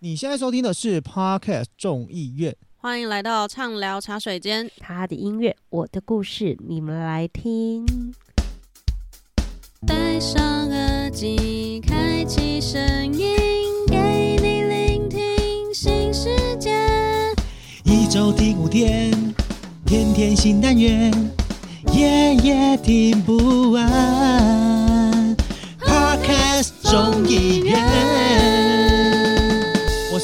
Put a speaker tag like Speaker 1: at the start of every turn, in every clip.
Speaker 1: 你现在收听的是 Podcast 众议院，
Speaker 2: 欢迎来到畅聊茶水间。
Speaker 3: 他的音乐，我的故事，你们来听。
Speaker 2: 戴上耳机，开启声音，给你聆听新世界。
Speaker 1: 一周听五天，天天新单元，夜夜听不完。Podcast 众议院。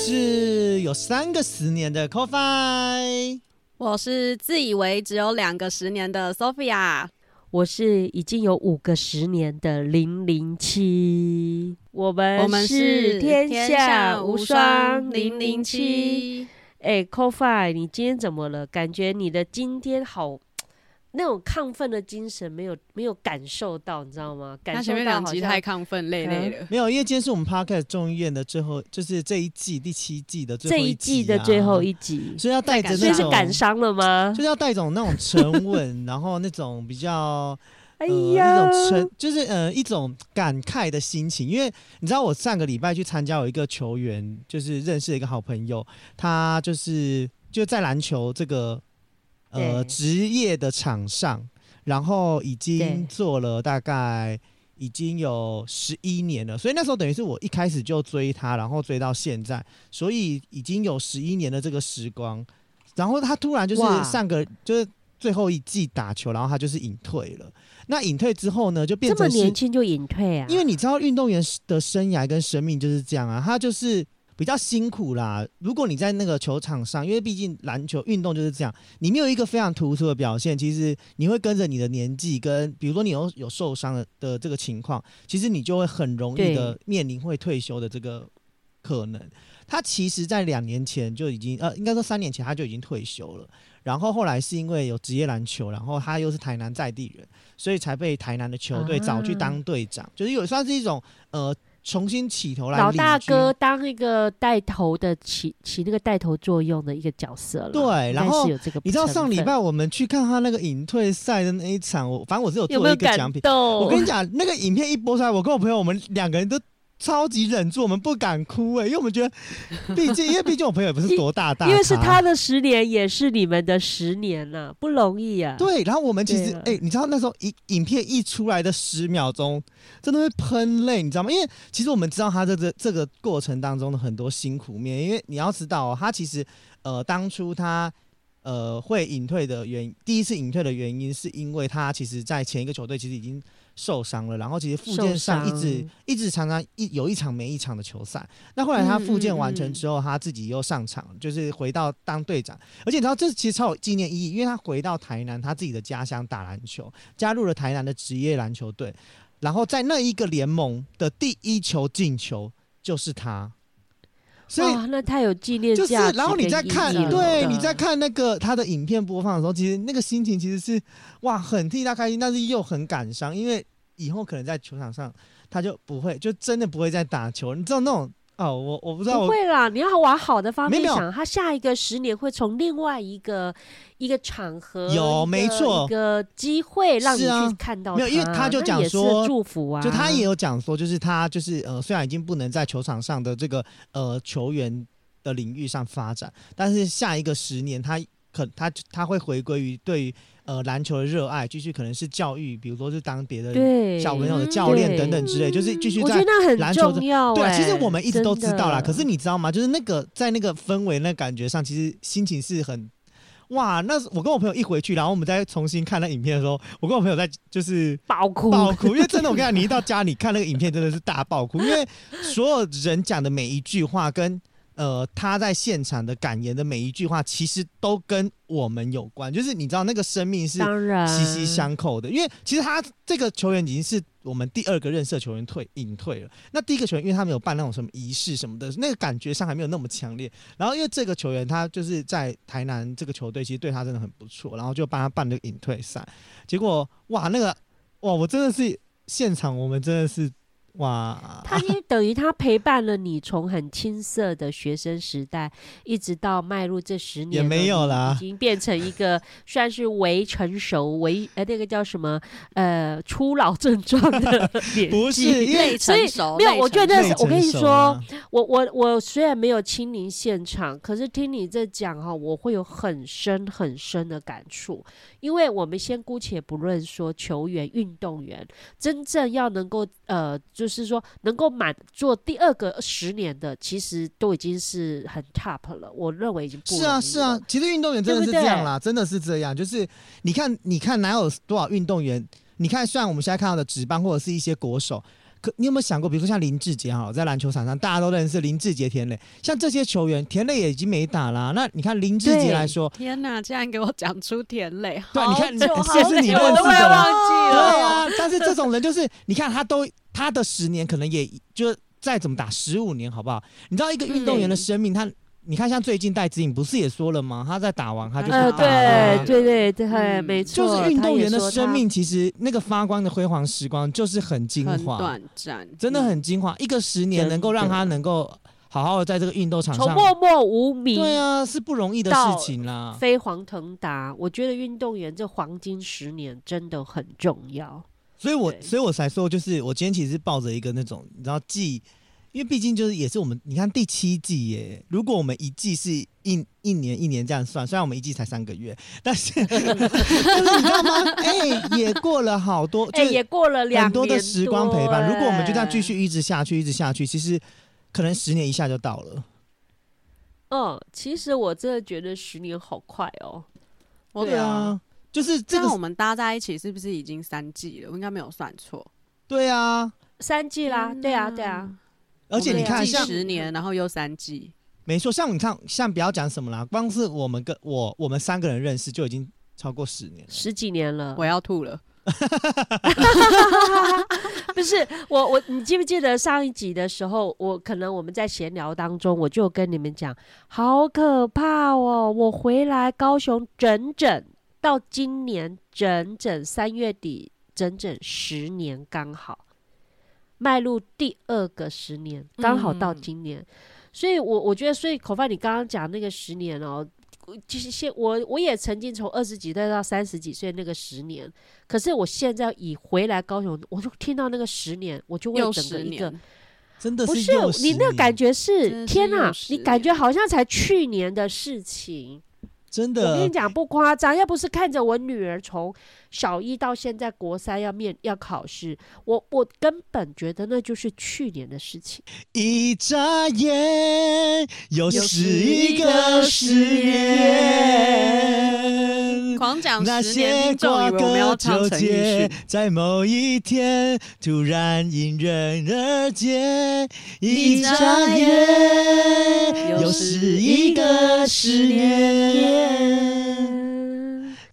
Speaker 1: 我是有三个十年的 Coffee，
Speaker 2: 我是自以为只有两个十年的 Sophia，
Speaker 3: 我是已经有五个十年的零零七，我们我们是天下无双零零七。哎，Coffee，你今天怎么了？感觉你的今天好。那种亢奋的精神没有没有感受到，你知道吗？感受到
Speaker 2: 前面两集太亢奋，累累了。
Speaker 1: 没有，因为今天是我们 Podcast 众议院的最后，就是这一季第七季的最后一集，啊、这一季的最后一集，
Speaker 3: 所
Speaker 1: 以要带着那种，
Speaker 3: 所以是感伤了吗？
Speaker 1: 就是要带一种那种沉稳，然后那种比较，哎呀，一种沉，就是呃一种感慨的心情。因为你知道，我上个礼拜去参加有一个球员，就是认识了一个好朋友，他就是就在篮球这个。呃，职业的场上，然后已经做了大概已经有十一年了，所以那时候等于是我一开始就追他，然后追到现在，所以已经有十一年的这个时光。然后他突然就是上个就是最后一季打球，然后他就是隐退了。那隐退之后呢，就变成
Speaker 3: 这么年轻就隐退啊？
Speaker 1: 因为你知道运动员的生涯跟生命就是这样啊，他就是。比较辛苦啦。如果你在那个球场上，因为毕竟篮球运动就是这样，你没有一个非常突出的表现，其实你会跟着你的年纪跟，比如说你有有受伤的的这个情况，其实你就会很容易的面临会退休的这个可能。他其实，在两年前就已经，呃，应该说三年前他就已经退休了。然后后来是因为有职业篮球，然后他又是台南在地人，所以才被台南的球队找去当队长，啊、就是有算是一种呃。重新起头来，
Speaker 3: 老大哥当一个带头的起起那个带头作用的一个角色了。
Speaker 1: 对，然后你知道上礼拜我们去看他那个隐退赛的那一场，我反正我是有做一个奖品。我跟你讲，那个影片一播出来，我跟我朋友我们两个人都。超级忍住，我们不敢哭哎、欸，因为我们觉得，毕竟因为毕竟我朋友也不是多大大，
Speaker 3: 因为是他的十年，也是你们的十年了、啊，不容易啊。
Speaker 1: 对，然后我们其实哎、欸，你知道那时候影影片一出来的十秒钟，真的会喷泪，你知道吗？因为其实我们知道他这个这个过程当中的很多辛苦面，因为你要知道、喔，他其实呃当初他呃会隐退的原因，第一次隐退的原因是因为他其实在前一个球队其实已经。受伤了，然后其实复健上一直一直常常一有一场没一场的球赛。那后来他复健完成之后，他自己又上场，就是回到当队长。而且你知道，这其实超有纪念意义，因为他回到台南他自己的家乡打篮球，加入了台南的职业篮球队。然后在那一个联盟的第一球进球就是他，所以
Speaker 3: 那太有纪念价值。就是
Speaker 1: 然后你在看，对，你在看那个他的影片播放的时候，其实那个心情其实是哇，很替他开心，但是又很感伤，因为。以后可能在球场上，他就不会，就真的不会再打球。你知道那种哦，我我不知道我，
Speaker 3: 不会啦。你要往好的方面想，他下一个十年会从另外一个一个场合
Speaker 1: 有没错
Speaker 3: 一个机会让你去看到他。
Speaker 1: 没有，因为他就讲说
Speaker 3: 祝福啊，
Speaker 1: 就他也有讲说，就是他就是呃，虽然已经不能在球场上的这个呃球员的领域上发展，但是下一个十年他可他他会回归于对于。呃，篮球的热爱继续可能是教育，比如说是当别的小朋友的教练等等之类，就是继续在篮球中。对啊，其实我们一直都知道啦。可是你知道吗？就是那个在那个氛围、那感觉上，其实心情是很哇。那我跟我朋友一回去，然后我们再重新看那影片的时候，我跟我朋友在就是
Speaker 3: 爆哭，
Speaker 1: 爆哭。因为真的，我跟你讲，你一到家里看那个影片，真的是大爆哭，因为所有人讲的每一句话跟。呃，他在现场的感言的每一句话，其实都跟我们有关。就是你知道，那个生命是息息相扣的。因为其实他这个球员已经是我们第二个认识的球员退隐退了。那第一个球员，因为他没有办那种什么仪式什么的，那个感觉上还没有那么强烈。然后因为这个球员他就是在台南这个球队，其实对他真的很不错，然后就帮他办了个隐退赛。结果哇，那个哇，我真的是现场，我们真的是。哇，
Speaker 3: 他因为等于他陪伴了你从很青涩的学生时代，一直到迈入这十年，
Speaker 1: 也没有啦，
Speaker 3: 已经变成一个 算是为成熟、为呃那个叫什么呃初老症状的 年纪，
Speaker 1: 不是因为
Speaker 3: 所以没有，我觉得我跟你说，我我我虽然没有亲临现场，可是听你这讲哈，我会有很深很深的感触，因为我们先姑且不论说球员、运动员真正要能够呃。就是说，能够满做第二个十年的，其实都已经是很 top 了。我认为已经不是
Speaker 1: 啊，是啊。其实运动员真的是这样啦，真的是这样。就是你看，你看哪有多少运动员？你看，虽然我们现在看到的职棒或者是一些国手，可你有没有想过，比如说像林志杰哈，在篮球场上大家都认识林志杰、田磊，像这些球员，田磊也已经没打啦。那你看林志杰来说，
Speaker 2: 天哪，竟然给我讲出田磊，
Speaker 1: 对，你看，这
Speaker 2: 是
Speaker 1: 你认识的
Speaker 2: 忘记了。
Speaker 1: 对啊，但是这种人就是，你看他都。他的十年可能也就再怎么打十五年，好不好？你知道一个运动员的生命，嗯、他你看像最近戴资颖不是也说了吗？他在打完他就是打
Speaker 3: 对对对对，嗯、没错。
Speaker 1: 就是运动员的生命，其实那个发光的辉煌时光就是很精华，
Speaker 2: 短暂，
Speaker 1: 真的很精华。一个十年能够让他能够好好的在这个运动场上
Speaker 3: 从默默无名，
Speaker 1: 对啊，是不容易的事情啦。
Speaker 3: 飞黄腾达，我觉得运动员这黄金十年真的很重要。
Speaker 1: 所以我，所以我才说，就是我今天其实是抱着一个那种，你知道季，因为毕竟就是也是我们，你看第七季耶。如果我们一季是一一年一年这样算，虽然我们一季才三个月，但是 就是你知道吗？哎、欸，也过了好多，哎、欸，
Speaker 3: 也过了两
Speaker 1: 很多的时光陪伴。如果我们就这样继续一直下去，一直下去，其实可能十年一下就到了。
Speaker 3: 嗯，其实我真的觉得十年好快哦。
Speaker 1: 对啊。就是这个，
Speaker 2: 我们搭在一起是不是已经三季了？我应该没有算错。
Speaker 1: 对啊，
Speaker 3: 三季啦，对啊，对啊。
Speaker 1: 而且你看，像
Speaker 2: 十年，然后又三季，
Speaker 1: 没错。像你看，像不要讲什么啦，光是我们跟我我们三个人认识就已经超过十年了，
Speaker 3: 十几年了。
Speaker 2: 我要吐了。
Speaker 3: 不是我我，你记不记得上一集的时候，我可能我们在闲聊当中，我就跟你们讲，好可怕哦！我回来高雄整整。到今年整整三月底，整整十年刚好迈入第二个十年，刚好到今年，嗯、所以我我觉得，所以口饭你刚刚讲那个十年哦，其实现我我也曾经从二十几岁到三十几岁那个十年，可是我现在以回来高雄，我就听到那个十年，我就会整个一个
Speaker 1: 真的是
Speaker 3: 不是你那感觉是，是天哪，你感觉好像才去年的事情。
Speaker 1: 真的，
Speaker 3: 我跟你讲不夸张，要不是看着我女儿从小一到现在国三要面要考试，我我根本觉得那就是去年的事情。
Speaker 1: 一眨眼又是一个十年，
Speaker 2: 狂讲十年，听众以为我们要唱陈奕迅。
Speaker 1: 在某一天突然迎刃而解，一眨眼又是一个十年。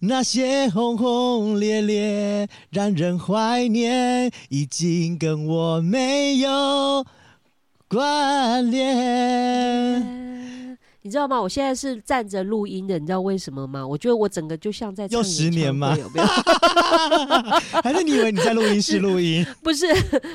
Speaker 1: 那些轰轰烈烈，让人怀念，已经跟我没有关联。
Speaker 3: 你知道吗？我现在是站着录音的，你知道为什么吗？我觉得我整个就像在唱
Speaker 1: 十年吗？有没有？还是你以为你在录音室录音？
Speaker 3: 不是，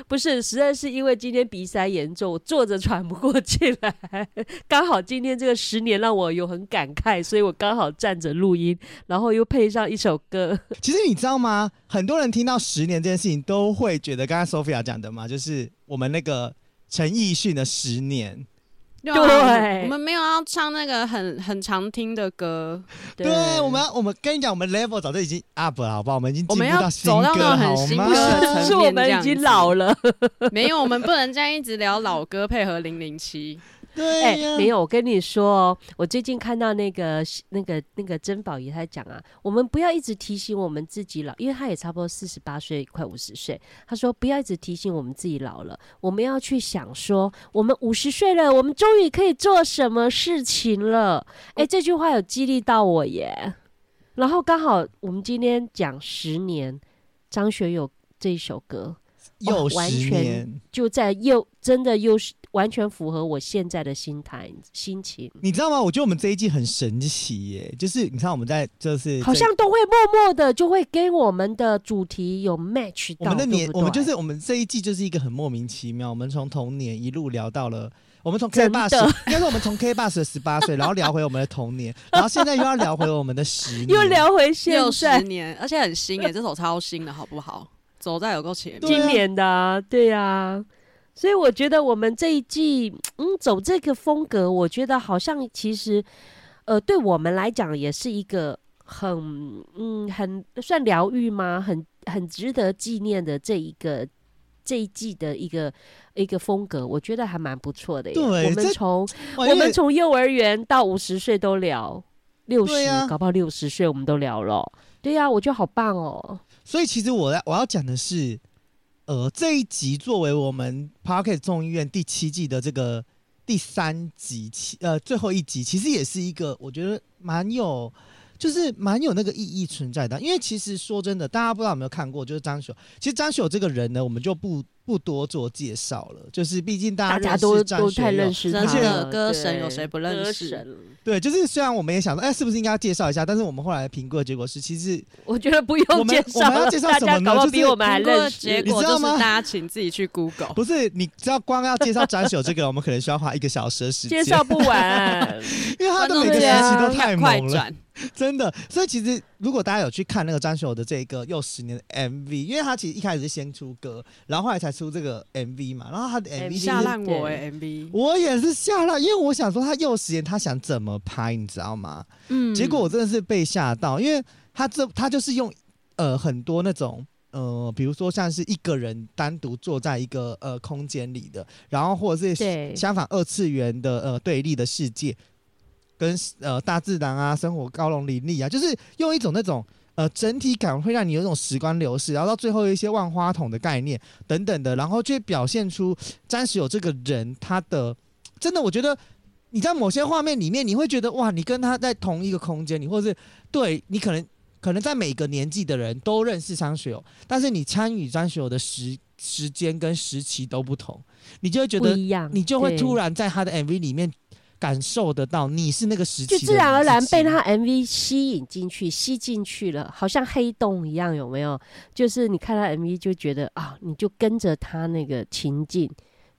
Speaker 3: 不是，实在是因为今天鼻塞严重，我坐着喘不过气来。刚好今天这个十年让我有很感慨，所以我刚好站着录音，然后又配上一首歌。
Speaker 1: 其实你知道吗？很多人听到十年这件事情，都会觉得刚才 Sophia 讲的嘛，就是我们那个陈奕迅的十年。
Speaker 3: 对，对，
Speaker 2: 我们没有要唱那个很很常听的歌。
Speaker 1: 对，对我们我们跟你讲，我们 level 早就已经 up 了，好不好？我们已经进步到新歌，
Speaker 2: 我们要走到那种很新的层面，
Speaker 3: 是我们已经老了。
Speaker 2: 没有，我们不能这样一直聊老歌配合零零七。
Speaker 1: 对、啊，哎、
Speaker 3: 欸，没有，我跟你说哦，我最近看到那个那个那个珍宝仪他讲啊，我们不要一直提醒我们自己老，因为他也差不多四十八岁，快五十岁。他说不要一直提醒我们自己老了，我们要去想说，我们五十岁了，我们终于可以做什么事情了。哎、欸，这句话有激励到我耶。然后刚好我们今天讲十年，张学友这一首歌，
Speaker 1: 又十年，
Speaker 3: 完全就在又真的又是。完全符合我现在的心态心情。
Speaker 1: 你知道吗？我觉得我们这一季很神奇耶，就是你看我们在就是
Speaker 3: 好像都会默默的就会跟我们的主题有 match 到。
Speaker 1: 我们的年，
Speaker 3: 对对
Speaker 1: 我们就是我们这一季就是一个很莫名其妙，我们从童年一路聊到了。我们从 K Bus，应该是我们从 K Bus 的十八岁，然后聊回我们的童年，然后现在又要聊回我们的十年，
Speaker 3: 又聊回现
Speaker 2: 在十年，而且很新诶，这首超新的，好不好？走在有够前面，
Speaker 3: 今年的、啊，对呀、啊，所以我觉得我们这一季，嗯，走这个风格，我觉得好像其实，呃，对我们来讲也是一个很，嗯，很算疗愈吗？很很值得纪念的这一个。这一季的一个一个风格，我觉得还蛮不错的。
Speaker 1: 对，
Speaker 3: 我们从我们从幼儿园到五十岁都聊，六十、啊、搞不好六十岁我们都聊了。对呀、啊，我觉得好棒哦。
Speaker 1: 所以其实我要我要讲的是，呃，这一集作为我们 Pocket 众议院第七季的这个第三集，呃，最后一集，其实也是一个我觉得蛮有。就是蛮有那个意义存在的，因为其实说真的，大家不知道有没有看过，就是张学友。其实张学友这个人呢，我们就不不多做介绍了。就是毕竟大家认识张学友，
Speaker 3: 认识他
Speaker 2: 而且歌神有谁不认识？
Speaker 1: 对，就是虽然我们也想说，哎，是不是应该要介绍一下？但是我们后来评估的结果是，其实
Speaker 3: 我觉得不用介绍。
Speaker 1: 我们要介绍什么呢？就是
Speaker 3: 比我们还认识。
Speaker 2: 结果就是大家请自己去 Google。
Speaker 1: 不是，你知道光要介绍张学友这个，我们可能需要花一个小时的时间，
Speaker 3: 介绍不完，
Speaker 1: 因为他的每个时期都太猛了。真的，所以其实如果大家有去看那个张学友的这个又十年的 MV，因为他其实一开始是先出歌，然后后来才出这个 MV 嘛，然后他的 MV
Speaker 2: 吓烂我哎，MV
Speaker 1: 我也是吓烂，因为我想说他又十年他想怎么拍，你知道吗？嗯，结果我真的是被吓到，因为他这他就是用呃很多那种呃，比如说像是一个人单独坐在一个呃空间里的，然后或者是相反二次元的呃对立的世界。跟呃大自然啊，生活高楼林立啊，就是用一种那种呃整体感，会让你有一种时光流逝，然后到最后一些万花筒的概念等等的，然后就会表现出张学友这个人他的真的，我觉得你在某些画面里面，你会觉得哇，你跟他在同一个空间你，或者是对你可能可能在每个年纪的人都认识张学友，但是你参与张学友的时时间跟时期都不同，你就会觉得你就会突然在他的 MV 里面。感受得到你是那个时期，
Speaker 3: 就自然而然被他 MV 吸引进去，吸进去了，好像黑洞一样，有没有？就是你看他 MV 就觉得啊，你就跟着他那个情境。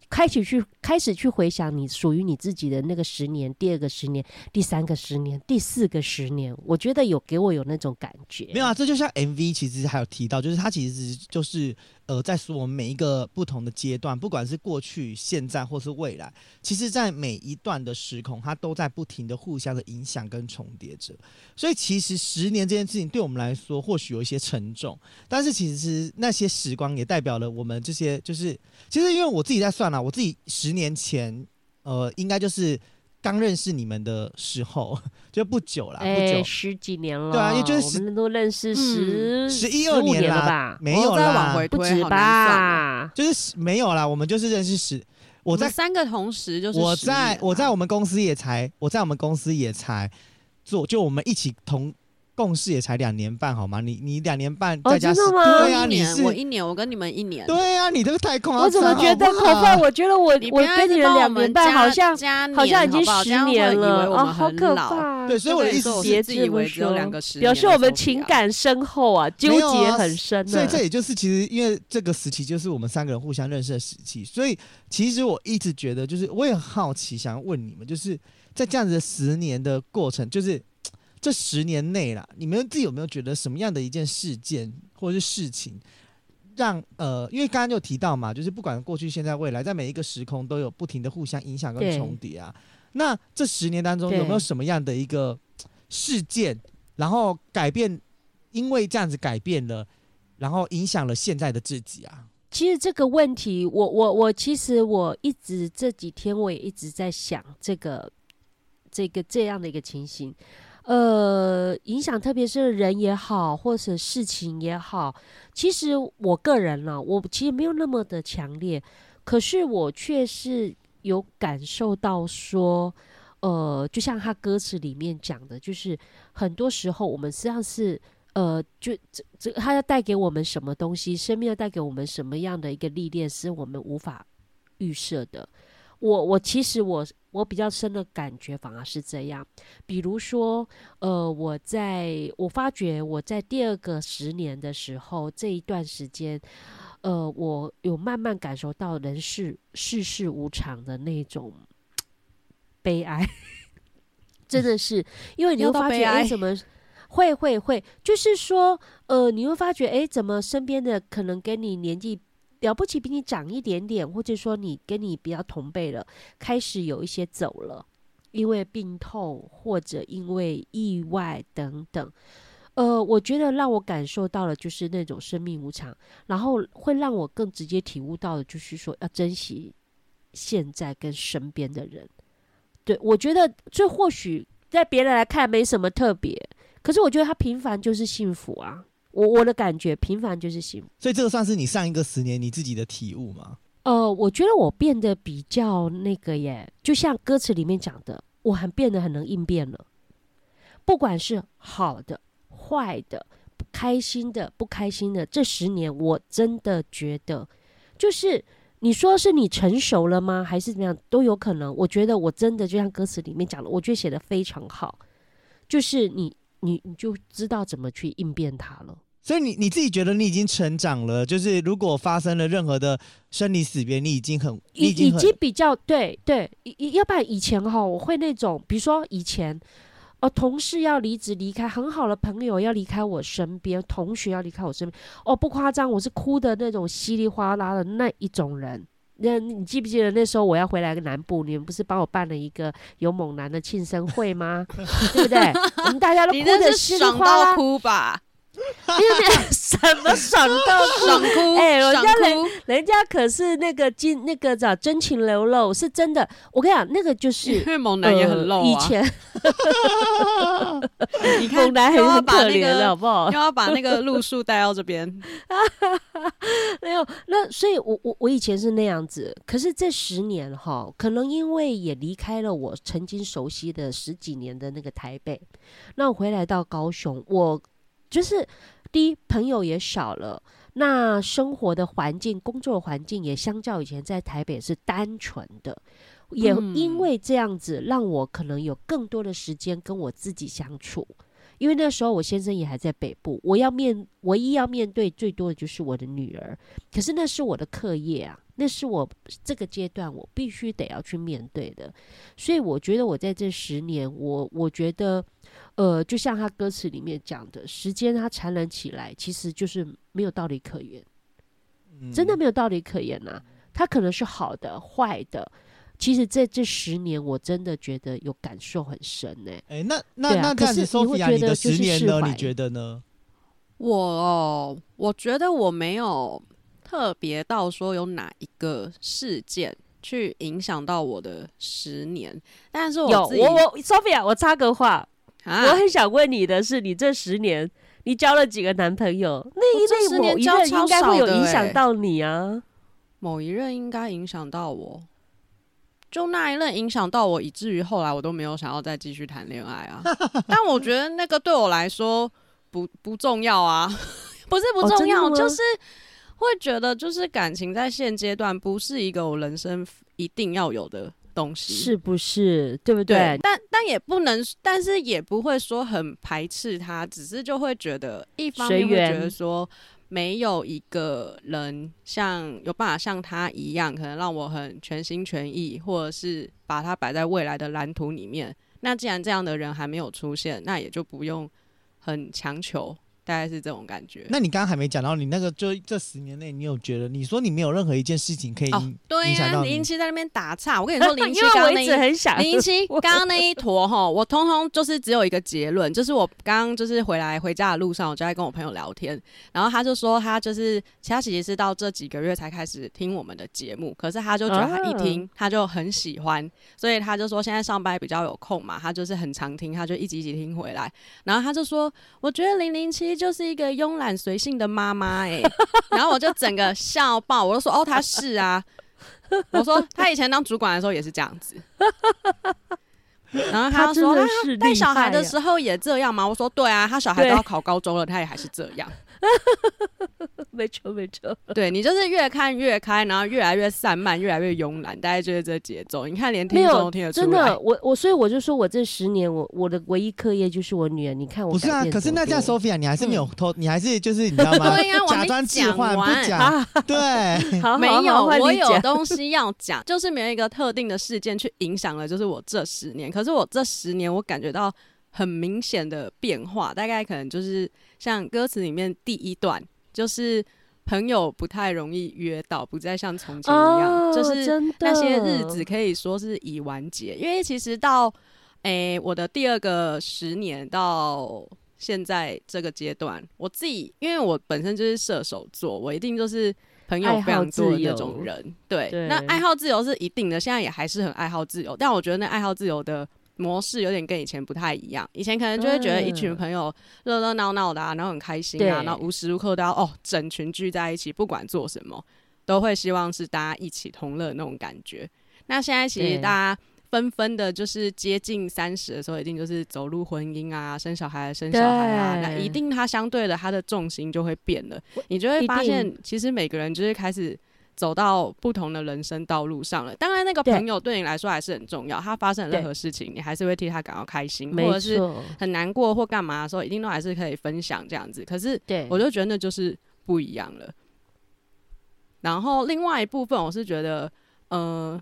Speaker 3: 开始去开始去回想你属于你自己的那个十年，第二个十年，第三个十年，第四个十年，我觉得有给我有那种感觉。
Speaker 1: 没有啊，这就像 MV，其实还有提到，就是他其实就是呃，在说我们每一个不同的阶段，不管是过去、现在或是未来，其实在每一段的时空，它都在不停的互相的影响跟重叠着。所以其实十年这件事情对我们来说，或许有一些沉重，但是其实那些时光也代表了我们这些，就是其实因为我自己在算了。我自己十年前，呃，应该就是刚认识你们的时候，就不久了，欸、不久
Speaker 3: 十几年了，
Speaker 1: 对啊，也就是
Speaker 3: 我们都认识十
Speaker 1: 十一二年了吧？没有
Speaker 2: 啦，往回推
Speaker 3: 不止吧？
Speaker 1: 就是没有啦，我们就是认识十，我在
Speaker 2: 三个同时就是
Speaker 1: 我在我在我们公司也才我在我们公司也才做，就我们一起同。共事也才两年半，好吗？你你两年半在家，对啊，你是
Speaker 2: 我一年，我跟你们一年，
Speaker 1: 对啊，你这个太夸张。
Speaker 3: 我怎么觉得口饭？我觉得我我跟你们两年半，好像好像已经十年了，哦，好可怕。
Speaker 1: 对，所以我的意思
Speaker 2: 是，自以为只有两个十年，
Speaker 3: 表示我们情感深厚啊，纠结很深。
Speaker 1: 所以这也就是其实因为这个时期就是我们三个人互相认识的时期，所以其实我一直觉得，就是我也很好奇，想要问你们，就是在这样子的十年的过程，就是。这十年内啦，你们自己有没有觉得什么样的一件事件或者是事情，让呃，因为刚刚就提到嘛，就是不管过去、现在、未来，在每一个时空都有不停的互相影响跟重叠啊。那这十年当中有没有什么样的一个事件，然后改变，因为这样子改变了，然后影响了现在的自己啊？
Speaker 3: 其实这个问题，我我我其实我一直这几天我也一直在想这个这个这样的一个情形。呃，影响特别是人也好，或者事情也好，其实我个人呢，我其实没有那么的强烈，可是我却是有感受到说，呃，就像他歌词里面讲的，就是很多时候我们实际上是，呃，就这这他要带给我们什么东西，生命要带给我们什么样的一个历练，是我们无法预设的。我我其实我我比较深的感觉反而是这样，比如说，呃，我在我发觉我在第二个十年的时候，这一段时间，呃，我有慢慢感受到人世世事无常的那种悲哀，真的是，因为你会发觉哎，怎么会会会，就是说，呃，你会发觉哎，怎么身边的可能跟你年纪。了不起，比你长一点点，或者说你跟你比较同辈了，开始有一些走了，因为病痛或者因为意外等等。呃，我觉得让我感受到了就是那种生命无常，然后会让我更直接体悟到的就是说要珍惜现在跟身边的人。对，我觉得这或许在别人来看没什么特别，可是我觉得他平凡就是幸福啊。我我的感觉，平凡就是幸福。
Speaker 1: 所以这个算是你上一个十年你自己的体悟吗？
Speaker 3: 呃，我觉得我变得比较那个耶，就像歌词里面讲的，我很变得很能应变了。不管是好的、坏的、开心的、不开心的，这十年我真的觉得，就是你说是你成熟了吗？还是怎么样都有可能。我觉得我真的就像歌词里面讲的，我觉得写的非常好，就是你你你就知道怎么去应变它了。
Speaker 1: 所以你你自己觉得你已经成长了，就是如果发生了任何的生离死别，你已经很，已
Speaker 3: 已经比较对对，要不然以前哈，我会那种，比如说以前，哦，同事要离职离开，很好的朋友要离开我身边，同学要离开我身边，哦，不夸张，我是哭的那种稀里哗啦的那一种人。那你记不记得那时候我要回来个南部，你们不是帮我办了一个有猛男的庆生会吗？对不对？我们大家都哭的稀里哗啦，
Speaker 4: 哭吧。
Speaker 3: 因为什么爽到
Speaker 4: 爽哭？哎、欸，人家人
Speaker 3: 人家可是那个金那个叫真情流露，是真的。我跟你讲，那个就是
Speaker 4: 因为猛男也很露啊。
Speaker 3: 以前，
Speaker 4: 你看
Speaker 3: 猛男很很可怜了，好不好？
Speaker 4: 又要把那个路数带到这边，
Speaker 3: 没有。那所以我，我我我以前是那样子，可是这十年哈，可能因为也离开了我曾经熟悉的十几年的那个台北，那我回来到高雄，我。就是第一，朋友也少了，那生活的环境、工作环境也相较以前在台北是单纯的，也因为这样子，让我可能有更多的时间跟我自己相处。因为那时候我先生也还在北部，我要面唯一要面对最多的就是我的女儿，可是那是我的课业啊，那是我这个阶段我必须得要去面对的。所以我觉得我在这十年，我我觉得。呃，就像他歌词里面讲的，时间它残忍起来，其实就是没有道理可言，嗯、真的没有道理可言呐、啊。它可能是好的、坏的，其实在这十年，我真的觉得有感受很深呢、欸。
Speaker 1: 哎、欸，那那、啊、那这样子，Sophia，你的十年呢？你觉得呢？
Speaker 4: 我哦，我觉得我没有特别到说有哪一个事件去影响到我的十年，但是我
Speaker 3: 有我我 Sophia，我插个话。啊、我很想问你的是，你这十年你交了几个男朋友？那一任某一任应该会有影响到你啊？
Speaker 4: 某一任应该影响到我，就那一任影响到我，以至于后来我都没有想要再继续谈恋爱啊。但我觉得那个对我来说不不重要啊，不是不重要，哦、就是会觉得就是感情在现阶段不是一个我人生一定要有的。东西
Speaker 3: 是不是对不对？对，
Speaker 4: 但但也不能，但是也不会说很排斥他，只是就会觉得一方面会觉得说没有一个人像有办法像他一样，可能让我很全心全意，或者是把它摆在未来的蓝图里面。那既然这样的人还没有出现，那也就不用很强求。大概是这种感觉。
Speaker 1: 那你刚刚还没讲到，你那个就这十年内，你有觉得？你说你没有任何一件事情可以影响到你？哦，对呀，
Speaker 4: 零零七在那边打岔。我跟你说，零零七
Speaker 3: 刚刚那一零
Speaker 4: 零七刚刚那一坨哈，我通通就是只有一个结论，就是我刚刚就是回来回家的路上，我就在跟我朋友聊天，然后他就说他就是，其他其实是到这几个月才开始听我们的节目，可是他就觉得他一听、啊、他就很喜欢，所以他就说现在上班比较有空嘛，他就是很常听，他就一集一集听回来，然后他就说，我觉得零零七。就是一个慵懒随性的妈妈哎，然后我就整个笑爆，我就说哦，她是啊，我说她以前当主管的时候也是这样子，然后她说她带小孩的时候也这样吗？我说对啊，她小孩都要考高中了，她也还是这样。
Speaker 3: 没错没错，
Speaker 4: 对你就是越看越开，然后越来越散漫，越来越慵懒，大概就是这节奏。你看，连听众都听得出来。
Speaker 3: 真的，我我所以我就说我这十年，我我的唯一课业就是我女儿。你看我
Speaker 1: 不是啊，可是那这样 Sophia，你还是没有偷，你还是就是你知道吗？假装置换不讲，对，
Speaker 4: 没有，我有东西要讲，就是没有一个特定的事件去影响了，就是我这十年。可是我这十年，我感觉到。很明显的变化，大概可能就是像歌词里面第一段，就是朋友不太容易约到，不再像从前一样，哦、就是那些日子可以说是已完结。因为其实到诶、欸、我的第二个十年到现在这个阶段，我自己因为我本身就是射手座，我一定就是朋友非常多的那种人，对，对，那爱好自由是一定的，现在也还是很爱好自由，但我觉得那爱好自由的。模式有点跟以前不太一样，以前可能就会觉得一群朋友热热闹闹的啊，然后很开心啊，然后无时无刻都要哦整群聚在一起，不管做什么都会希望是大家一起同乐那种感觉。那现在其实大家纷纷的，就是接近三十的时候，一定就是走入婚姻啊，生小孩，生小孩啊，那一定它相对的它的重心就会变了，你就会发现其实每个人就是开始。走到不同的人生道路上了，当然那个朋友对你来说还是很重要。他发生任何事情，你还是会替他感到开心，或者是很难过或干嘛的时候，一定都还是可以分享这样子。可是，我就觉得那就是不一样了。然后另外一部分，我是觉得，呃，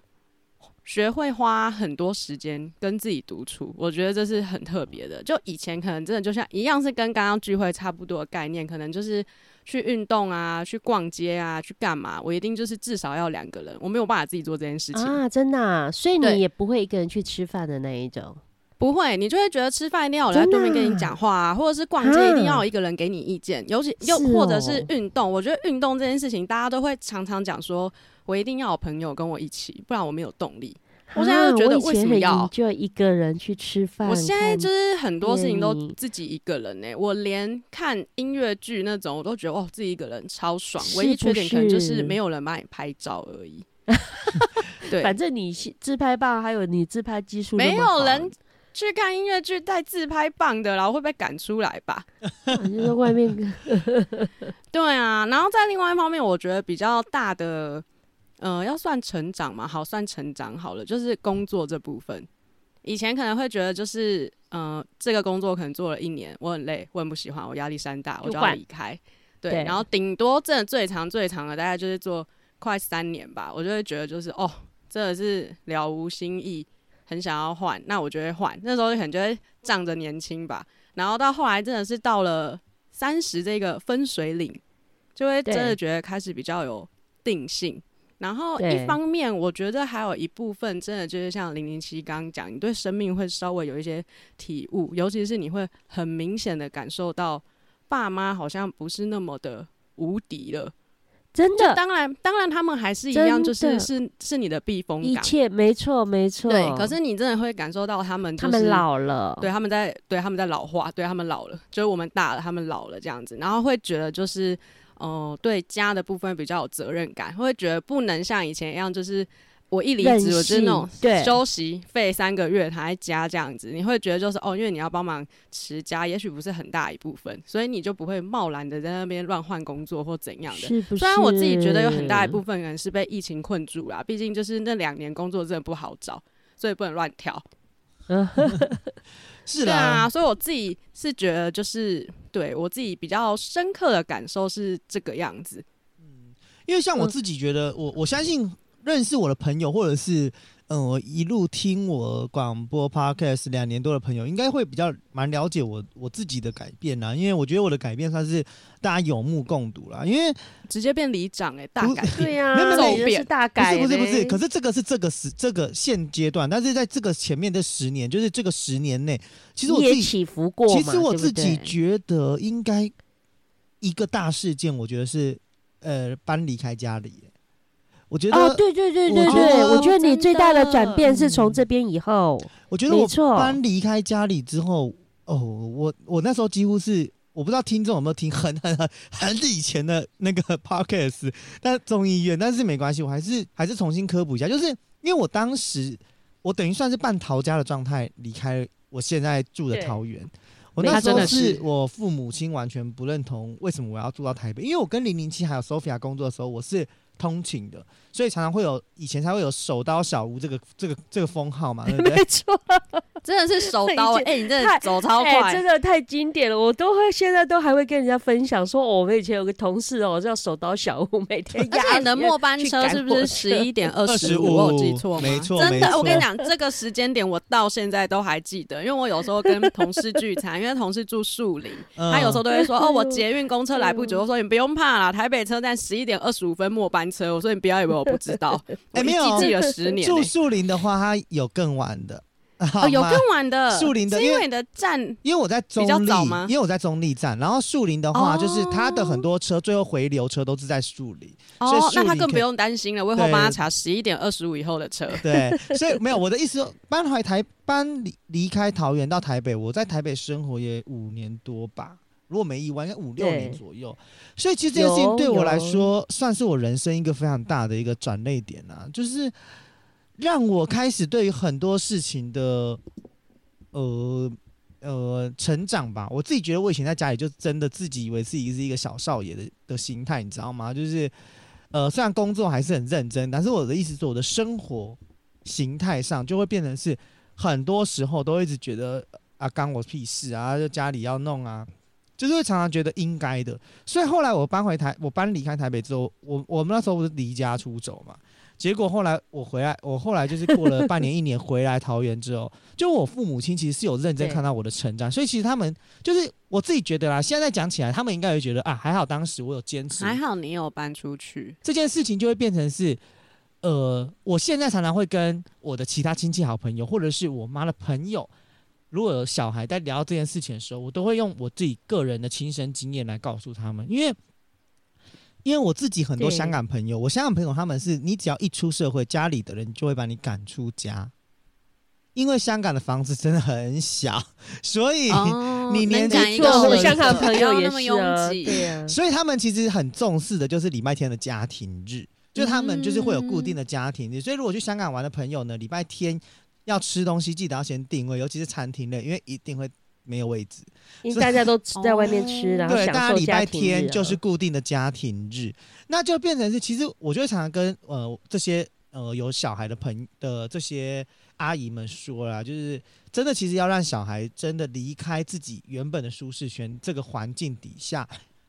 Speaker 4: 学会花很多时间跟自己独处，我觉得这是很特别的。就以前可能真的就像一样，是跟刚刚聚会差不多的概念，可能就是。去运动啊，去逛街啊，去干嘛？我一定就是至少要两个人，我没有办法自己做这件事情
Speaker 3: 啊！真的啊，所以你也不会一个人去吃饭的那一种，
Speaker 4: 不会，你就会觉得吃饭一定要有人在对面跟你讲话啊，或者是逛街一定要有一个人给你意见，尤其又或者是运动，我觉得运动这件事情，大家都会常常讲说，我一定要有朋友跟我一起，不然我没有动力。我现在就觉得为什么要
Speaker 3: 就一个人去吃饭？
Speaker 4: 我现在就是很多事情都自己一个人呢、欸。我连看音乐剧那种，我都觉得哦，自己一个人超爽。唯一缺点可能就是没有人帮你拍照而已。对，
Speaker 3: 反正你自拍棒还有你自拍技术，
Speaker 4: 没有人去看音乐剧带自拍棒的，然后会被赶出来吧？
Speaker 3: 就在外面。
Speaker 4: 对啊，然后在另外一方面，我觉得比较大的。嗯、呃，要算成长嘛？好，算成长好了。就是工作这部分，以前可能会觉得就是，嗯、呃，这个工作可能做了一年，我很累，我很不喜欢，我压力山大，我就要离开。对，对，然后顶多真的最长最长的大概就是做快三年吧，我就会觉得就是哦，真的是了无新意，很想要换，那我就会换。那时候可能就会仗着年轻吧，然后到后来真的是到了三十这个分水岭，就会真的觉得开始比较有定性。然后一方面，我觉得还有一部分真的就是像零零七刚刚讲，你对生命会稍微有一些体悟，尤其是你会很明显的感受到爸妈好像不是那么的无敌了。
Speaker 3: 真的，
Speaker 4: 当然，当然他们还是一样，就是是是你的避风港，
Speaker 3: 一切没错没错。
Speaker 4: 对，可是你真的会感受到他们，就是，
Speaker 3: 他们老了，
Speaker 4: 对，他们在对他们在老化，对他们老了，就是我们大了，他们老了这样子，然后会觉得就是。哦、呃，对家的部分比较有责任感，会觉得不能像以前一样，就是我一离职，我就是那种休息费三个月躺在家这样子。你会觉得就是哦，因为你要帮忙持家，也许不是很大一部分，所以你就不会贸然的在那边乱换工作或怎样的。
Speaker 3: 是是？
Speaker 4: 虽然我自己觉得有很大一部分人是被疫情困住了，毕竟就是那两年工作真的不好找，所以不能乱跳。
Speaker 1: 是
Speaker 4: 啊，所以我自己是觉得，就是对我自己比较深刻的感受是这个样子。
Speaker 1: 嗯，因为像我自己觉得，我我相信认识我的朋友，或者是。嗯，我一路听我广播 podcast 两年多的朋友，应该会比较蛮了解我我自己的改变啦。因为我觉得我的改变算是大家有目共睹啦。因为
Speaker 4: 直接变里长哎，大改
Speaker 3: 对呀，
Speaker 1: 没有没有
Speaker 3: 是大改，
Speaker 1: 不是不是不是。可是这个是这个时这个现阶段，但是在这个前面的十年，就是这个十年内，其实我自己
Speaker 3: 起伏过。
Speaker 1: 其实我自己觉得应该一个大事件，我觉得是呃搬离开家里。我觉得
Speaker 3: 哦，对对对对对，我觉得你最大的转变是从这边以后。
Speaker 1: 我觉得我搬离开家里之后，哦，我我那时候几乎是我不知道听众有没有听很很很很以前的那个 podcast，但中医院，但是没关系，我还是还是重新科普一下，就是因为我当时我等于算是半逃家的状态离开我现在住的桃园。我那时候是我父母亲完全不认同为什么我要住到台北，因为我跟零零七还有 Sophia 工作的时候，我是通勤的，所以常常会有以前才会有手刀小吴这个这个这个封号嘛，对不对？
Speaker 3: 没错。
Speaker 4: 真的是手刀哎、欸！你真的走超快，
Speaker 3: 欸，真的太经典了。我都会现在都还会跟人家分享说，哦，我们以前有个同事哦，叫手刀小吴，每天
Speaker 4: 而且你的末班车是不是十一点 二十五？我有记错吗？
Speaker 1: 没错，
Speaker 4: 真的。我跟你讲，这个时间点我到现在都还记得，因为我有时候跟同事聚餐，因为同事住树林，嗯，他有时候都会说，哦，我捷运公车来不及，我说你不用怕啦，台北车站十一点二十五分末班车。我说你不要以为我不知道，哎，没有记了十年，欸。
Speaker 1: 住树林的话，它有更晚的。
Speaker 4: 哦，有更晚的
Speaker 1: 树林的，
Speaker 4: 因为你的站，
Speaker 1: 因为我在中坜吗？因为我在中立站，然后树林的话，就是它的很多车最后回流车都是在树林，
Speaker 4: 哦，所以那他更不用担心了。我以后帮他查十一点二十五以后的车。
Speaker 1: 对，所以没有我的意思说，搬回台搬离离开桃园到台北，我在台北生活也五年多吧，如果没意外，应该五六年左右。所以其实这件事情对我来说，算是我人生一个非常大的一个转捩点啊，就是。让我开始对于很多事情的，呃呃成长吧。我自己觉得我以前在家里就真的自己以为自己是一个小少爷的的心态，你知道吗？就是呃虽然工作还是很认真，但是我的意思是，我的生活形态上就会变成是很多时候都一直觉得啊，干我屁事啊，就家里要弄啊，就是会常常觉得应该的。所以后来我搬回台，我搬离开台北之后，我我们那时候不是离家出走嘛。结果后来我回来，我后来就是过了半年一年回来桃园之后，就我父母亲其实是有认真看到我的成长，所以其实他们就是我自己觉得啦，现在讲起来，他们应该会觉得啊，还好当时我有坚持，
Speaker 4: 还好你有搬出去，
Speaker 1: 这件事情就会变成是，呃，我现在常常会跟我的其他亲戚好朋友，或者是我妈的朋友，如果有小孩在聊这件事情的时候，我都会用我自己个人的亲身经验来告诉他们，因为。因为我自己很多香港朋友，我香港朋友他们是，你只要一出社会，家里的人就会把你赶出家，因为香港的房子真的很小，所以 你年纪做
Speaker 3: 我香港朋友也是啊，对啊，
Speaker 1: 所以他们其实很重视的就是礼拜天的家庭日，就他们就是会有固定的家庭日，所以如果去香港玩的朋友呢，礼拜天要吃东西，记得要先定位，尤其是餐厅类，因为一定会。没有位置，
Speaker 3: 因为大家都在外面吃，然后
Speaker 1: 对，大家礼拜天就是固定的家庭日，那就变成是，其实我就常常跟呃这些呃有小孩的朋友的这些阿姨们说啦，就是真的，其实要让小孩真的离开自己原本的舒适圈这个环境底下，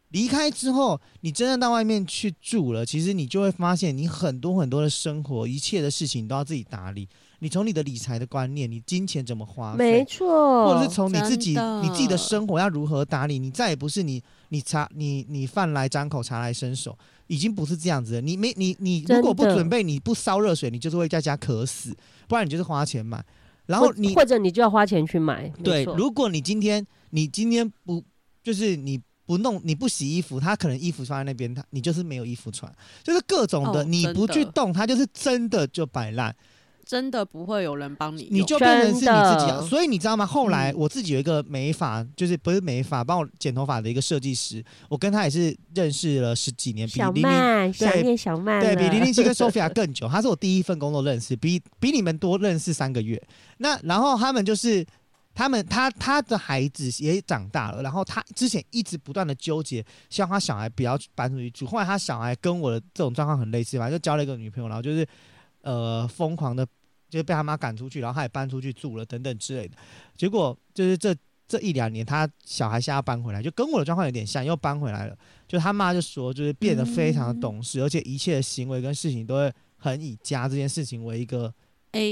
Speaker 1: 离开之后，你真的到外面去住了，其实你就会发现，你很多很多的生活，一切的事情都要自己打理。你从你的理财的观念，你金钱怎么花，
Speaker 3: 没错，
Speaker 1: 或者是从你自己你自己的生活要如何打理，你再也不是你你茶你你饭来张口茶来伸手，已经不是这样子了。你没你你如果不准备，你不烧热水，你就是会在家渴死，不然你就是花钱买，然后你
Speaker 3: 或者你就要花钱去买。
Speaker 1: 对，如果你今天你今天不就是你不弄你不洗衣服，他可能衣服穿在那边，他你就是没有衣服穿，就是各种的，你不去动，它就是真的就摆烂。
Speaker 4: 真的不会有人帮你，
Speaker 1: 你就变成是你自己啊。所以你知道吗？后来我自己有一个美发，就是不是美发，帮我剪头发的一个设计师，我跟他也是认识了十几年，比零零对
Speaker 3: 小曼
Speaker 1: 对比零零七跟 Sophia 更久。他是我第一份工作认识，比比你们多认识三个月。那然后他们就是他们他他的孩子也长大了，然后他之前一直不断的纠结，希望他小孩不要搬出去住。后来他小孩跟我的这种状况很类似吧，就交了一个女朋友，然后就是。呃，疯狂的，就是被他妈赶出去，然后他也搬出去住了，等等之类的。结果就是这这一两年，他小孩现在要搬回来，就跟我的状况有点像，又搬回来了。就他妈就说，就是变得非常的懂事，嗯、而且一切的行为跟事情都会很以家这件事情为一个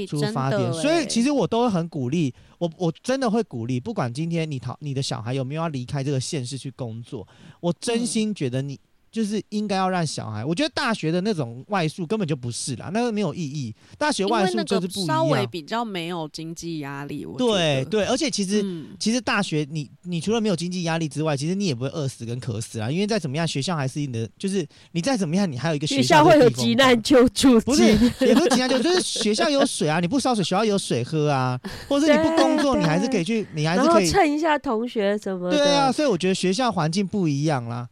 Speaker 1: 出发点。欸、所以其实我都会很鼓励，我我真的会鼓励，不管今天你讨你的小孩有没有要离开这个现实去工作，我真心觉得你。嗯就是应该要让小孩，我觉得大学的那种外宿根本就不是啦，那个没有意义。大学外宿就是不一样，
Speaker 4: 稍微比较没有经济压力。我
Speaker 1: 对对，而且其实、嗯、其实大学你你除了没有经济压力之外，其实你也不会饿死跟渴死啊，因为再怎么样学校还是你的，就是你再怎么样你还有一个学校，
Speaker 3: 会有急难救助，
Speaker 1: 不是也不是急难救助，就是学校有水啊，你不烧水学校有水喝啊，或者是你不工作你还是可以去，你还是可以
Speaker 3: 蹭一下同学什么的。
Speaker 1: 对啊，所以我觉得学校环境不一样啦。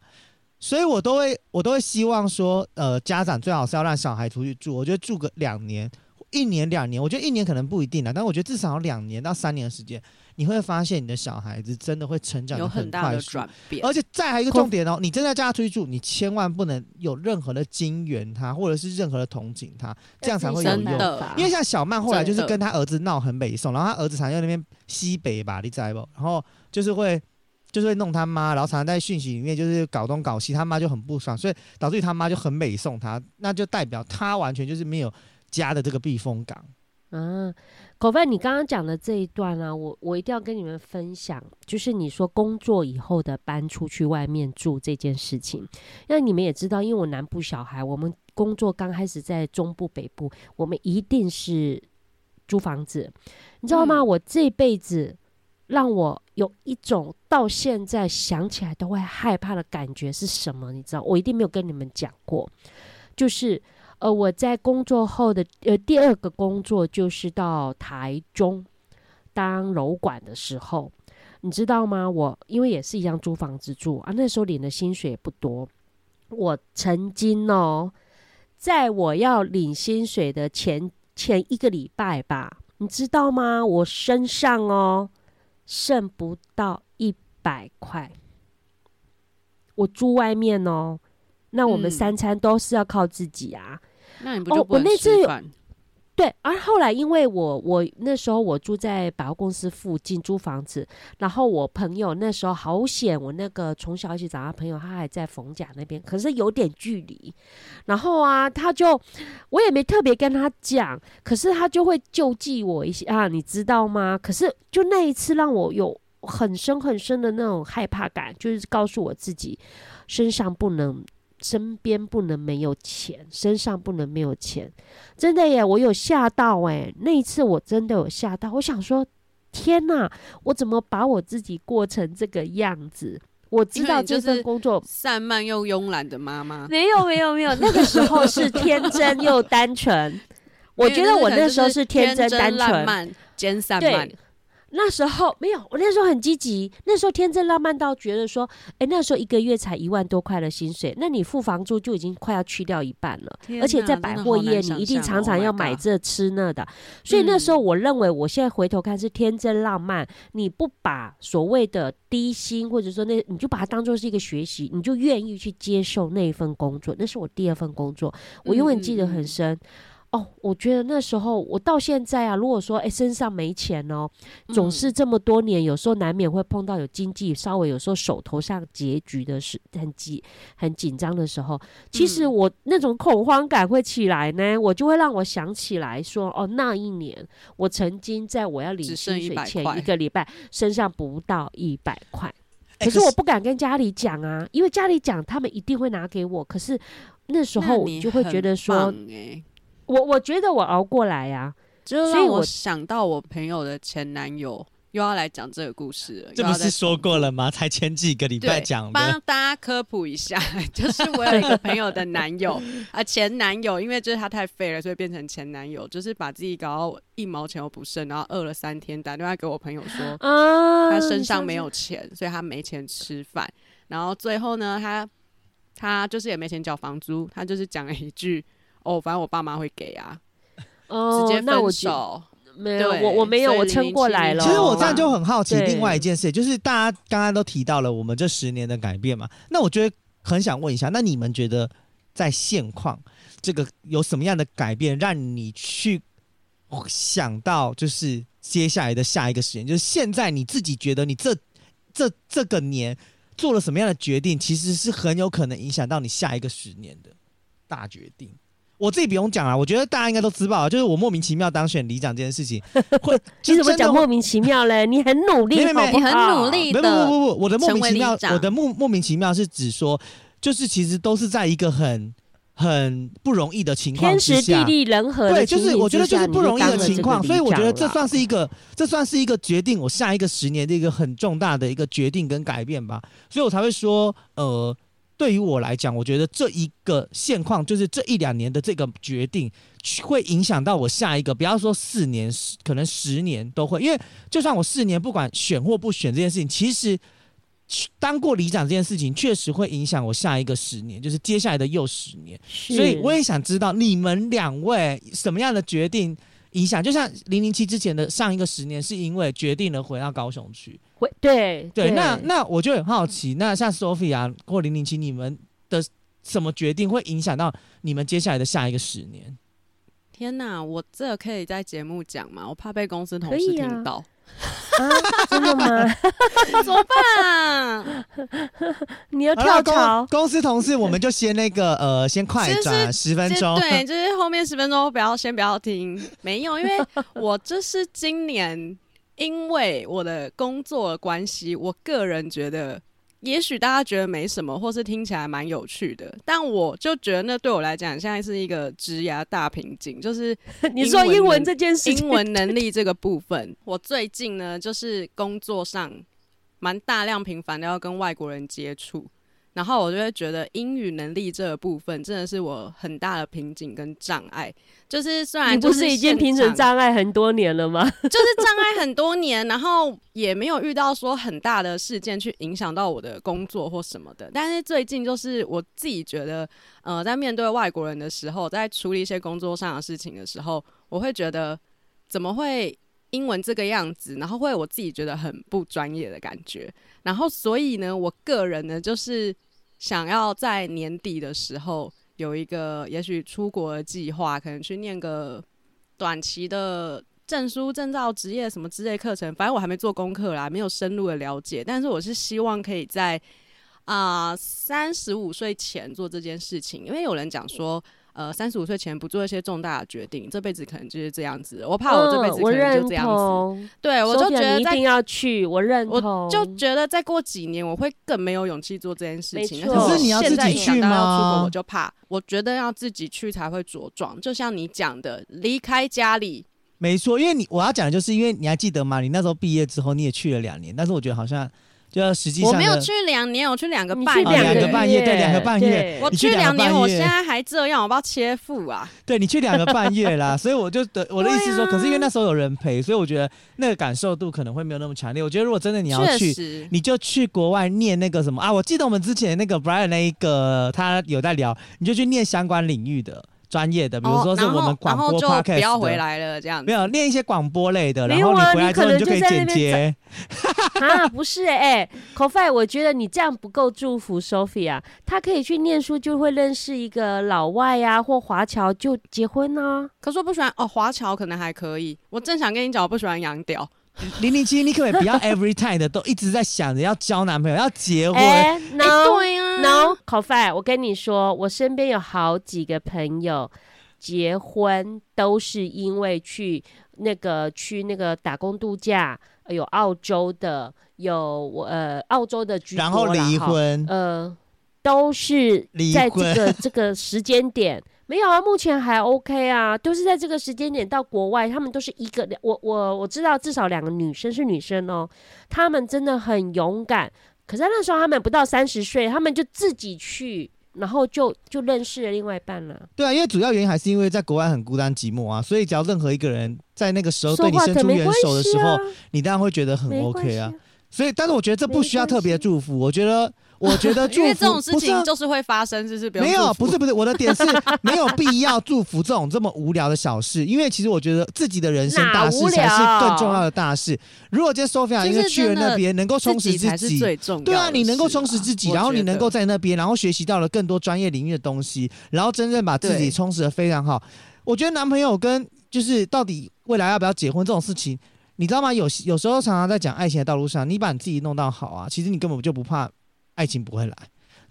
Speaker 1: 所以我都会，我都会希望说，呃，家长最好是要让小孩出去住。我觉得住个两年，一年两年，我觉得一年可能不一定了，但我觉得至少两年到三年的时间，你会发现你的小孩子真的会成长
Speaker 4: 有很大的
Speaker 1: 转
Speaker 4: 变。
Speaker 1: 而且再还有一个重点哦，你真的叫他出去住，你千万不能有任何的金援他，或者是任何的同情他，这样才会有用。因为像小曼后来就是跟他儿子闹很北宋，然后他儿子常在那边西北吧，你知不？然后就是会。就是会弄他妈，然后常常在讯息里面就是搞东搞西，他妈就很不爽，所以导致于他妈就很美送他，那就代表他完全就是没有家的这个避风港。
Speaker 3: 嗯、啊，狗饭，你刚刚讲的这一段啊，我我一定要跟你们分享，就是你说工作以后的搬出去外面住这件事情，那你们也知道，因为我南部小孩，我们工作刚开始在中部北部，我们一定是租房子，你知道吗？嗯、我这辈子。让我有一种到现在想起来都会害怕的感觉是什么？你知道，我一定没有跟你们讲过。就是呃，我在工作后的呃第二个工作就是到台中当楼管的时候，你知道吗？我因为也是一样租房子住啊，那时候领的薪水也不多。我曾经哦，在我要领薪水的前前一个礼拜吧，你知道吗？我身上哦。剩不到一百块，我住外面哦，那我们三餐都是要靠自己啊。
Speaker 4: 嗯、那你不就不能吃饭？
Speaker 3: 哦对，而后来因为我我那时候我住在百货公司附近租房子，然后我朋友那时候好险，我那个从小一起长大朋友他还在逢甲那边，可是有点距离。然后啊，他就我也没特别跟他讲，可是他就会救济我一些啊，你知道吗？可是就那一次让我有很深很深的那种害怕感，就是告诉我自己身上不能。身边不能没有钱，身上不能没有钱，真的耶！我有吓到哎，那一次我真的有吓到。我想说，天哪，我怎么把我自己过成这个样子？我知道这份工作
Speaker 4: 散漫又慵懒的妈妈，
Speaker 3: 没有没有没有，那个时候是天真又单纯。我觉得我那时候是天真单纯
Speaker 4: 兼散漫。
Speaker 3: 那时候没有，我那时候很积极。那时候天真浪漫到觉得说，哎、欸，那时候一个月才一万多块的薪水，那你付房租就已经快要去掉一半了。而且在百货业，你一定常常要买这吃那的。所以那时候我认为，我现在回头看是天真浪漫。嗯、你不把所谓的低薪，或者说那，你就把它当做是一个学习，你就愿意去接受那一份工作。那是我第二份工作，我永远记得很深。嗯哦，我觉得那时候我到现在啊，如果说哎身上没钱哦，总是这么多年，有时候难免会碰到有经济稍微有时候手头上拮据的时，很紧很紧张的时候，其实我那种恐慌感会起来呢，我就会让我想起来说，哦，那一年我曾经在我要领薪水前一个礼拜，身上不到一百块，可是我不敢跟家里讲啊，因为家里讲他们一定会拿给我，可是那时候我就会觉得说。我我觉得我熬过来呀、啊，
Speaker 4: 就让我想到我朋友的前男友又要来讲这个故事了。
Speaker 1: 这不是说过了吗？才前几个礼拜讲的。
Speaker 4: 帮大家科普一下，就是我有一个朋友的男友 啊，前男友，因为就是他太废了，所以变成前男友，就是把自己搞到一毛钱都不剩，然后饿了三天，打电话给我朋友说，啊，他身上没有钱，所以他没钱吃饭。然后最后呢，他他就是也没钱缴房租，他就是讲了一句。哦，反正我爸妈会给啊，哦，直接分手。
Speaker 3: 没有，我我没有，我撑过来了。
Speaker 1: 其实我这样就很好奇，另外一件事就是大家刚刚都提到了我们这十年的改变嘛，那我觉得很想问一下，那你们觉得在现况这个有什么样的改变，让你去想到就是接下来的下一个十年，就是现在你自己觉得你这这这个年做了什么样的决定，其实是很有可能影响到你下一个十年的大决定。我自己不用讲了，我觉得大家应该都知道，就是我莫名其妙当选里长这件事情，会
Speaker 3: 你怎么讲莫名其妙嘞？你很努力，
Speaker 4: 你很努力的，
Speaker 1: 不不不不，我的莫名其妙，我的莫莫名其妙是指说，就是其实都是在一个很很不容易的情况之下，天时
Speaker 3: 地利人和，
Speaker 1: 对，就是我觉得就是不容易的情况，所以我觉得这算是一个，这算是一个决定我下一个十年的一个很重大的一个决定跟改变吧，所以我才会说，呃。对于我来讲，我觉得这一个现况，就是这一两年的这个决定，会影响到我下一个，不要说四年，可能十年都会。因为就算我四年不管选或不选这件事情，其实当过里长这件事情，确实会影响我下一个十年，就是接下来的又十年。所以我也想知道你们两位什么样的决定影响？就像零零七之前的上一个十年，是因为决定了回到高雄去。
Speaker 3: 会对
Speaker 1: 对，那那我就很好奇，那像 Sophia 或零零七，你们的什么决定会影响到你们接下来的下一个十年？
Speaker 4: 天哪，我这个可以在节目讲吗？我怕被公司同事听到。
Speaker 3: 啊，真的吗？
Speaker 4: 怎么办啊？
Speaker 3: 你要跳槽？
Speaker 1: 公司同事，我们就先那个呃，先快转十分钟。
Speaker 4: 对，就是后面十分钟不要先不要听。没有，因为我这是今年因为我的工作的关系，我个人觉得。也许大家觉得没什么，或是听起来蛮有趣的，但我就觉得那对我来讲，现在是一个职涯大瓶颈。就是
Speaker 3: 你说英文这件事，
Speaker 4: 英文能力这个部分，我最近呢，就是工作上蛮大量频繁的要跟外国人接触。然后我就会觉得英语能力这个部分真的是我很大的瓶颈跟障碍。就是虽然
Speaker 3: 不是已经平成障碍很多年了吗？
Speaker 4: 就是障碍很多年，然后也没有遇到说很大的事件去影响到我的工作或什么的。但是最近就是我自己觉得，呃，在面对外国人的时候，在处理一些工作上的事情的时候，我会觉得怎么会英文这个样子，然后会我自己觉得很不专业的感觉。然后所以呢，我个人呢就是。想要在年底的时候有一个也许出国的计划，可能去念个短期的证书、证照、职业什么之类课程。反正我还没做功课啦，没有深入的了解。但是我是希望可以在啊三十五岁前做这件事情，因为有人讲说。呃，三十五岁前不做一些重大的决定，这辈子可能就是这样子。我怕我这辈子可能就这样子。嗯、对，我就觉得一定
Speaker 3: 要去，我认同。
Speaker 4: 我就觉得再过几年，我会更没有勇气做这件事情。
Speaker 1: 可是你要自己去吗？
Speaker 4: 我就怕，我觉得要自己去才会茁壮。就像你讲的，离开家里，
Speaker 1: 没错。因为你我要讲的就是，因为你还记得吗？你那时候毕业之后，你也去了两年，但是我觉得好像。就实际上，
Speaker 4: 我没有去两年，我去两个半月，
Speaker 1: 两个半月，对，两个半月。
Speaker 4: 我去两年，我现在还这样，我不知道切腹啊！
Speaker 1: 对，你去两个半月啦，所以我就的我的意思是说，可是因为那时候有人陪，所以我觉得那个感受度可能会没有那么强烈。我觉得如果真的你要去，你就去国外念那个什么啊！我记得我们之前那个 Brian 那一个，他有在聊，你就去念相关领域的。专业的，比如说是我们广播 podcast，
Speaker 4: 不要回来了这样子。
Speaker 1: 没有练一些广播类的，然后你回来之后你就可以剪接。
Speaker 3: 啊，不是哎、欸、Coffee 我觉得你这样不够祝福 Sophia 啊，他可以去念书，就会认识一个老外啊，或华侨就结婚呢、啊。
Speaker 4: 可是我不喜欢哦，华侨可能还可以。我正想跟你讲，我不喜欢洋屌。
Speaker 1: 零零七，你可不可以不要 every time 的都一直在想着要交男朋友、要结婚？
Speaker 3: 欸、no，、欸、对啊，No，Coffee，我跟你说，我身边有好几个朋友结婚都是因为去那个去那个打工度假，有澳洲的，有我呃澳洲的居多，
Speaker 1: 然后离婚，
Speaker 3: 呃，都是在这个这个时间点。没有啊，目前还 OK 啊，都是在这个时间点到国外，他们都是一个我我我知道至少两个女生是女生哦，他们真的很勇敢。可是那时候他们不到三十岁，他们就自己去，然后就就认识了另外一半了。
Speaker 1: 对啊，因为主要原因还是因为在国外很孤单寂寞啊，所以只要任何一个人在那个时候对你伸出援手的时候，啊、你当然会觉得很 OK 啊。所以，但是我觉得这不需要特别祝福，我觉得。我觉得祝福因为
Speaker 4: 这种事情就是会发生，就是
Speaker 1: 没有，不是不是，我的点是没有必要祝福这种这么无聊的小事，因为其实我觉得自己的人生大事才是更重要的大事。如果今天 Sophia 因为去了那边，能够充实自己，
Speaker 4: 自己最重要
Speaker 1: 对啊，你能够充实自己，然后你能够在那边，然后学习到了更多专业领域的东西，然后真正把自己充实的非常好。我觉得男朋友跟就是到底未来要不要结婚这种事情，你知道吗？有有时候常常在讲爱情的道路上，你把你自己弄到好啊，其实你根本就不怕爱情不会来。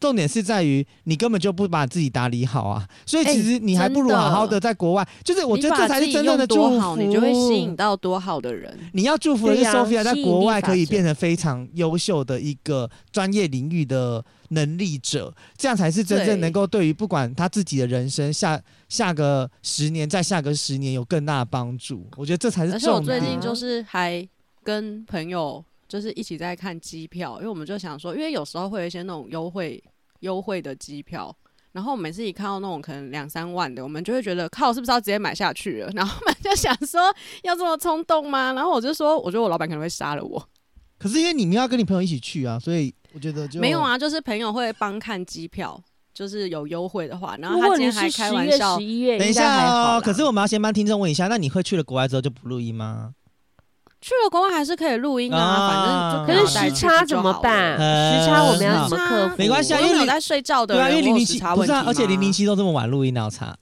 Speaker 1: 重点是在于你根本就不把自己打理好啊，所以其实你还不如好好的在国外。欸、就是我觉得这才是真正的祝福，
Speaker 4: 你，你就会吸引到多好的人。
Speaker 1: 你要祝福的是 Sophia 在国外可以变成非常优秀的一个专业领域的能力者，这样才是真正能够对于不管他自己的人生下下个十年再下个十年有更大的帮助。我觉得这才是重点。而且我
Speaker 4: 最近就是还跟朋友就是一起在看机票，因为我们就想说，因为有时候会有一些那种优惠。优惠的机票，然后每次一看到那种可能两三万的，我们就会觉得靠，是不是要直接买下去了？然后我们就想说，要这么冲动吗？然后我就说，我觉得我老板可能会杀了我。
Speaker 1: 可是因为你们要跟你朋友一起去啊，所以我觉得就
Speaker 4: 没有啊，就是朋友会帮看机票，就是有优惠的话，然后他今天还开玩笑，
Speaker 3: 十一月
Speaker 1: 等一下哦，可是我们要先帮听众问一下，那你会去了国外之后就不录音吗？
Speaker 4: 去了国外还是可以录音啊，啊反正就
Speaker 3: 可是时差怎么办？时差我们要怎么克服？
Speaker 1: 没关系啊，因为
Speaker 4: 有在睡觉的，
Speaker 1: 对啊，因为零零七不是啊，而且零零七都这么晚录音，哪有差？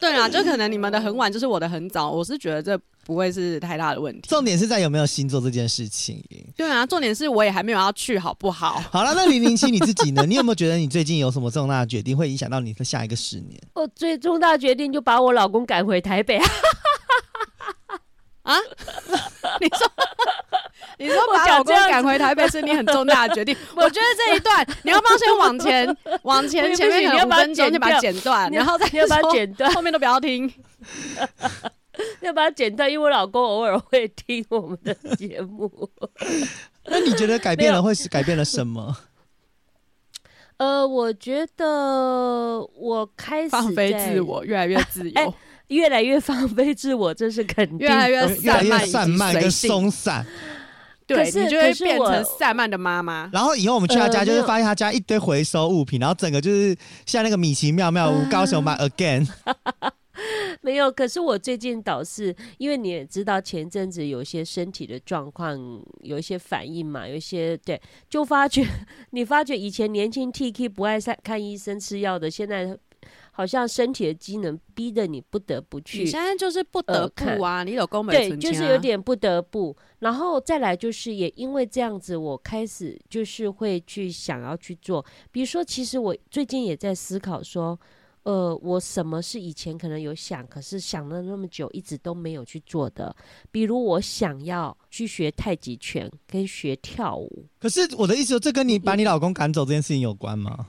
Speaker 4: 对啊，就可能你们的很晚，就是我的很早。我是觉得这不会是太大的问题。
Speaker 1: 重点是在有没有星座这件事情。
Speaker 4: 对啊，重点是我也还没有要去，好不好？
Speaker 1: 好了，那零零七你自己呢？你有没有觉得你最近有什么重大的决定会影响到你的下一个十年？
Speaker 3: 我最重大决定就把我老公赶回台北。
Speaker 4: 啊！你说，你说把老公赶回台北是你很重大的决定。我觉得这一段你要不要先往前，往前前面有五分钟就把它剪断，然后再
Speaker 3: 要把它剪断，
Speaker 4: 后面都不要听。
Speaker 3: 要把它剪断，因为我老公偶尔会听我们的节目。
Speaker 1: 那你觉得改变了会是改变了什么？
Speaker 3: 呃，我觉得我开始
Speaker 4: 放飞自我，越来越自由。欸
Speaker 3: 越来越放飞自我，这是肯定。
Speaker 4: 越来越散漫，
Speaker 1: 散漫跟松散。
Speaker 4: 对，你就会变成散漫的妈妈。
Speaker 1: 然后以后我们去他家，就是发现他家一堆回收物品，呃、然后整个就是像那个米奇妙妙屋、高雄版 again。
Speaker 3: 没有，可是我最近倒是，因为你也知道，前阵子有一些身体的状况，有一些反应嘛，有一些对，就发觉 你发觉以前年轻 T K 不爱看看医生吃药的，现在。好像身体的机能逼得你不得不去，
Speaker 4: 你现在就是不得不啊！呃、你老公没、啊、
Speaker 3: 对，就是有点不得不。然后再来就是也因为这样子，我开始就是会去想要去做。比如说，其实我最近也在思考说，呃，我什么是以前可能有想，可是想了那么久一直都没有去做的。比如我想要去学太极拳跟学跳舞。
Speaker 1: 可是我的意思说，这跟你把你老公赶走这件事情有关吗？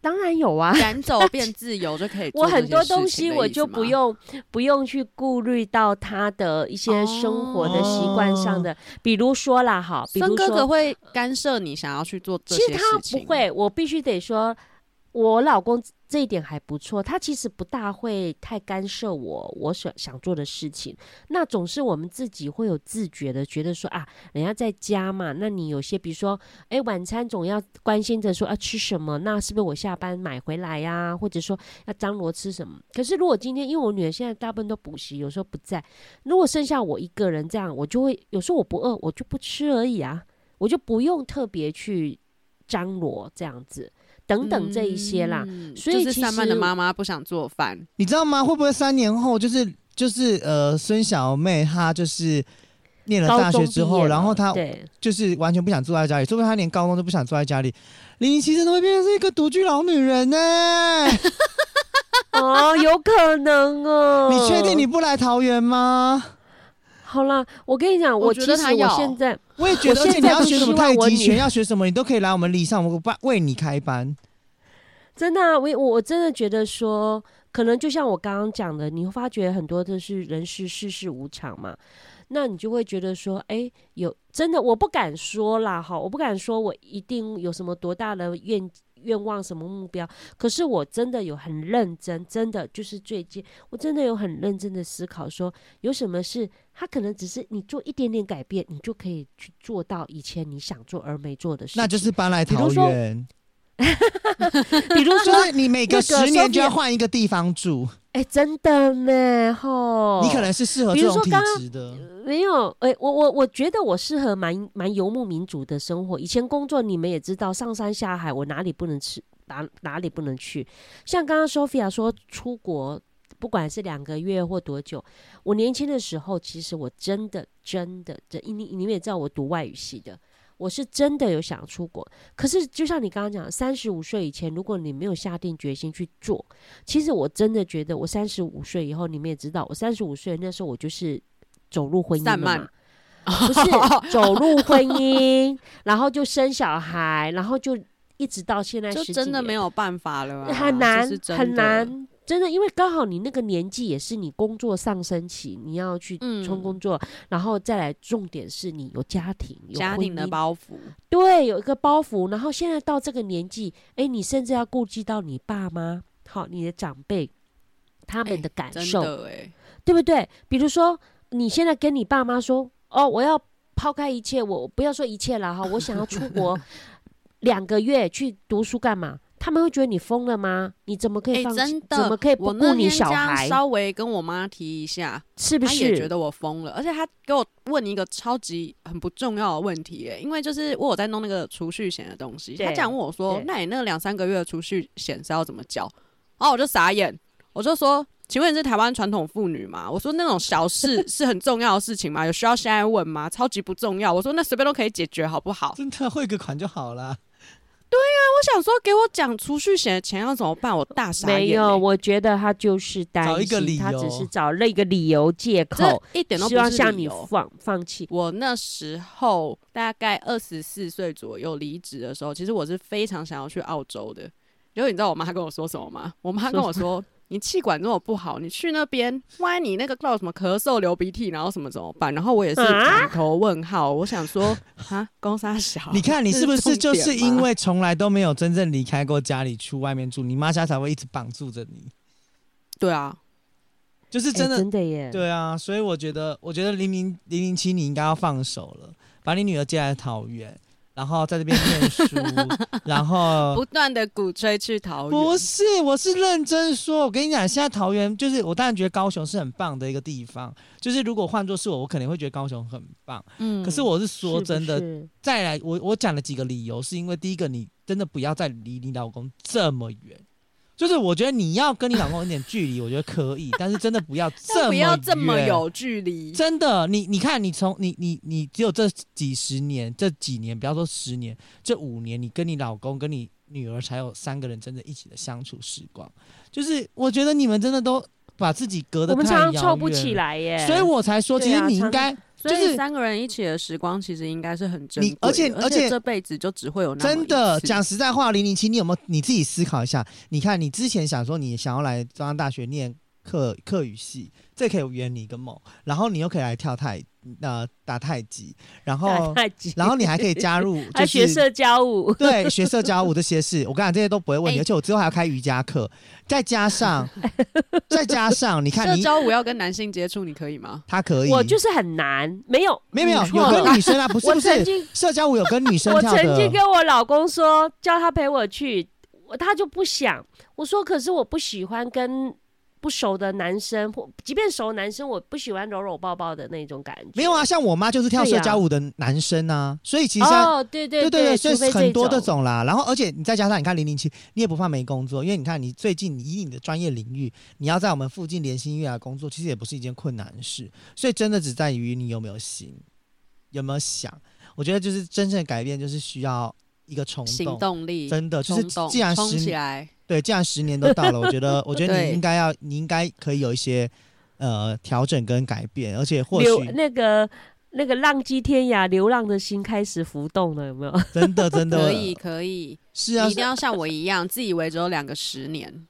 Speaker 3: 当然有啊，
Speaker 4: 赶走变自由就可以做。
Speaker 3: 我很多东西我就不用不用去顾虑到他的一些生活的习惯上的，哦、比如说啦，哈，比如说
Speaker 4: 哥哥会干涉你想要去做这些事情。
Speaker 3: 其实他不会，我必须得说。我老公这一点还不错，他其实不大会太干涉我我想想做的事情。那总是我们自己会有自觉的觉得说啊，人家在家嘛，那你有些比如说，哎，晚餐总要关心着说要吃什么，那是不是我下班买回来呀？或者说要张罗吃什么？可是如果今天因为我女儿现在大部分都补习，有时候不在，如果剩下我一个人这样，我就会有时候我不饿，我就不吃而已啊，我就不用特别去张罗这样子。等等这一些啦，嗯、所以
Speaker 4: 就是散漫的妈妈不想做饭，
Speaker 1: 你知道吗？会不会三年后就是就是呃孙小妹她就是念了大学之后，然后她就是完全不想住在家里，说不定她连高中都不想住在家里，零零七真的会变成是一个独居老女人呢、欸？
Speaker 3: 哦，有可能哦。
Speaker 1: 你确定你不来桃园吗？
Speaker 3: 好啦，我跟你讲，我觉得他要现在，
Speaker 1: 我也觉得，而且你要学什么太极拳，要学什么，你都可以来我们礼上，我班为你开班。
Speaker 3: 真的、啊，我我真的觉得说，可能就像我刚刚讲的，你会发觉很多的是人事世事无常嘛，那你就会觉得说，哎、欸，有真的，我不敢说啦，哈，我不敢说我一定有什么多大的愿。愿望什么目标？可是我真的有很认真，真的就是最近，我真的有很认真的思考，说有什么事，他可能只是你做一点点改变，你就可以去做到以前你想做而没做的事。
Speaker 1: 那就是搬来桃园。
Speaker 3: 比如说，
Speaker 1: 你每隔十年就要换一个地方住。
Speaker 3: 哎、欸，真的呢，吼！
Speaker 1: 你可能是适合这种体质的。
Speaker 3: 没有，哎、欸，我我我觉得我适合蛮蛮游牧民族的生活。以前工作你们也知道，上山下海，我哪里不能吃，哪哪里不能去。像刚刚 Sophia 说出国，不管是两个月或多久，我年轻的时候，其实我真的真的，这你你们也知道，我读外语系的。我是真的有想出国，可是就像你刚刚讲，三十五岁以前，如果你没有下定决心去做，其实我真的觉得，我三十五岁以后，你们也知道，我三十五岁那时候，我就是走入婚姻了嘛，不是 走入婚姻，然后就生小孩，然后就一直到现在，
Speaker 4: 就真的没有办法了，
Speaker 3: 很难，很难。真的，因为刚好你那个年纪也是你工作上升期，你要去冲工作，嗯、然后再来，重点是你有家庭，有
Speaker 4: 家庭的包袱，
Speaker 3: 对，有一个包袱。然后现在到这个年纪，哎，你甚至要顾及到你爸妈，好，你的长辈他们的感受，对不对？比如说，你现在跟你爸妈说，哦，我要抛开一切，我不要说一切了哈，我想要出国 两个月去读书干嘛？他们会觉得你疯了吗？你怎么可以放
Speaker 4: 真的
Speaker 3: 怎么可以不顾你小孩？
Speaker 4: 稍微跟我妈提一下，
Speaker 3: 是不是？
Speaker 4: 她也觉得我疯了，而且她给我问一个超级很不重要的问题，哎，因为就是我有在弄那个储蓄险的东西，她这样问我说：“那你那两三个月的储蓄险是要怎么交？”然后我就傻眼，我就说：“请问你是台湾传统妇女吗？”我说：“那种小事 是很重要的事情吗？有需要现在问吗？超级不重要。”我说：“那随便都可以解决，好不好？”
Speaker 1: 真的汇个款就好了。
Speaker 4: 对呀、啊，我想说，给我讲储蓄险的钱要怎么办？我大傻眼、欸。
Speaker 3: 没有，我觉得他就是担心，他只是找了一个理由借口，
Speaker 4: 一点都不
Speaker 3: 希望向你放放弃。
Speaker 4: 我那时候大概二十四岁左右离职的时候，其实我是非常想要去澳洲的。因为你知道我妈跟我说什么吗？我妈跟我说。你气管这么不好，你去那边，万一你那个叫什么咳嗽、流鼻涕，然后什么怎么办？然后我也是满头问号。啊、我想说，啊，公三小，
Speaker 1: 你看你是不是就是因为从来都没有真正离开过家里去外面住，你妈家才会一直绑住着你？
Speaker 4: 对啊，
Speaker 1: 就是真的，
Speaker 3: 欸、真的耶。
Speaker 1: 对啊，所以我觉得，我觉得零零零零七你应该要放手了，把你女儿接来桃园。然后在这边念书，然后
Speaker 4: 不断的鼓吹去桃园。
Speaker 1: 不是，我是认真说。我跟你讲，现在桃园就是我当然觉得高雄是很棒的一个地方。就是如果换作是我，我肯定会觉得高雄很棒。嗯，可是我是说真的，是是再来，我我讲了几个理由，是因为第一个，你真的不要再离你老公这么远。就是我觉得你要跟你老公有点距离，我觉得可以，但是真的不要 这么
Speaker 4: 不要这么有距离。
Speaker 1: 真的，你你看，你从你你你只有这几十年，这几年，不要说十年，这五年，你跟你老公跟你女儿才有三个人真的一起的相处时光。就是我觉得你们真的都把自己隔得太遥远，我们常常凑
Speaker 3: 不起来耶，
Speaker 1: 所以我才说，其实你应该。就是
Speaker 4: 三个人一起的时光，其实应该是很珍贵。
Speaker 1: 而且而且
Speaker 4: 这辈子就只会有那么
Speaker 1: 真的讲实在话，零零七，你有没有你自己思考一下？你看你之前想说你想要来中央大学念课课语系，这可以圆你一个梦，然后你又可以来跳太。呃，打太极，然后，然后你还可以加入，就是
Speaker 3: 学社交舞，
Speaker 1: 对，学社交舞这些事，我跟你讲，这些都不会问题，欸、而且我之后还要开瑜伽课，再加上，再加上，你看你，
Speaker 4: 社交舞要跟男性接触，你可以吗？
Speaker 1: 他可以，
Speaker 3: 我就是很难，没有，
Speaker 1: 没有，没有，有跟女生啊，不是，不是，社交舞有跟女生跳的。
Speaker 3: 我曾经跟我老公说，叫他陪我去，他就不想，我说，可是我不喜欢跟。不熟的男生，或即便熟的男生，我不喜欢搂搂抱抱的那种感觉。
Speaker 1: 没有啊，像我妈就是跳社交舞的男生啊，啊所以其实
Speaker 3: 哦，对对对对，
Speaker 1: 所以很多这种啦。然后，而且你再加上你看零零七，你也不怕没工作，因为你看你最近以你的专业领域，你要在我们附近联新医院工作，其实也不是一件困难事。所以真的只在于你有没有心，有没有想。我觉得就是真正的改变，就是需要一个冲动、
Speaker 4: 行动力，
Speaker 1: 真的就是既然
Speaker 4: 冲起来。
Speaker 1: 对，这样十年都到了，我觉得，我觉得你应该要，你应该可以有一些呃调整跟改变，而且或许
Speaker 3: 那个那个浪迹天涯、流浪的心开始浮动了，有没有？
Speaker 1: 真的，真的
Speaker 4: 可以，可以，
Speaker 1: 是啊，
Speaker 4: 一定要像我一样，自以为只有两个十年。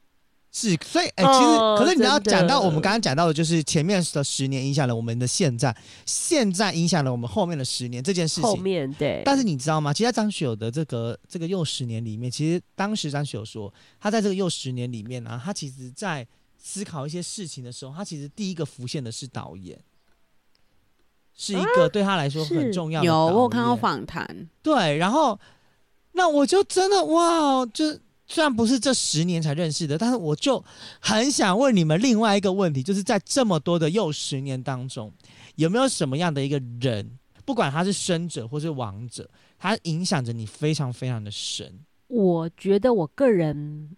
Speaker 1: 是，所以哎、欸，其实、哦、可是你要讲到我们刚刚讲到的，就是前面的十年影响了我们的现在，现在影响了我们后面的十年这件事情。后
Speaker 3: 面对。
Speaker 1: 但是你知道吗？其实在张学友的这个这个又十年里面，其实当时张学友说，他在这个又十年里面呢、啊，他其实在思考一些事情的时候，他其实第一个浮现的是导演，是一个对他来说很重要的、啊。
Speaker 4: 有，我有看到访谈。
Speaker 1: 对，然后那我就真的哇，就。虽然不是这十年才认识的，但是我就很想问你们另外一个问题，就是在这么多的又十年当中，有没有什么样的一个人，不管他是生者或是亡者，他影响着你非常非常的深？
Speaker 3: 我觉得我个人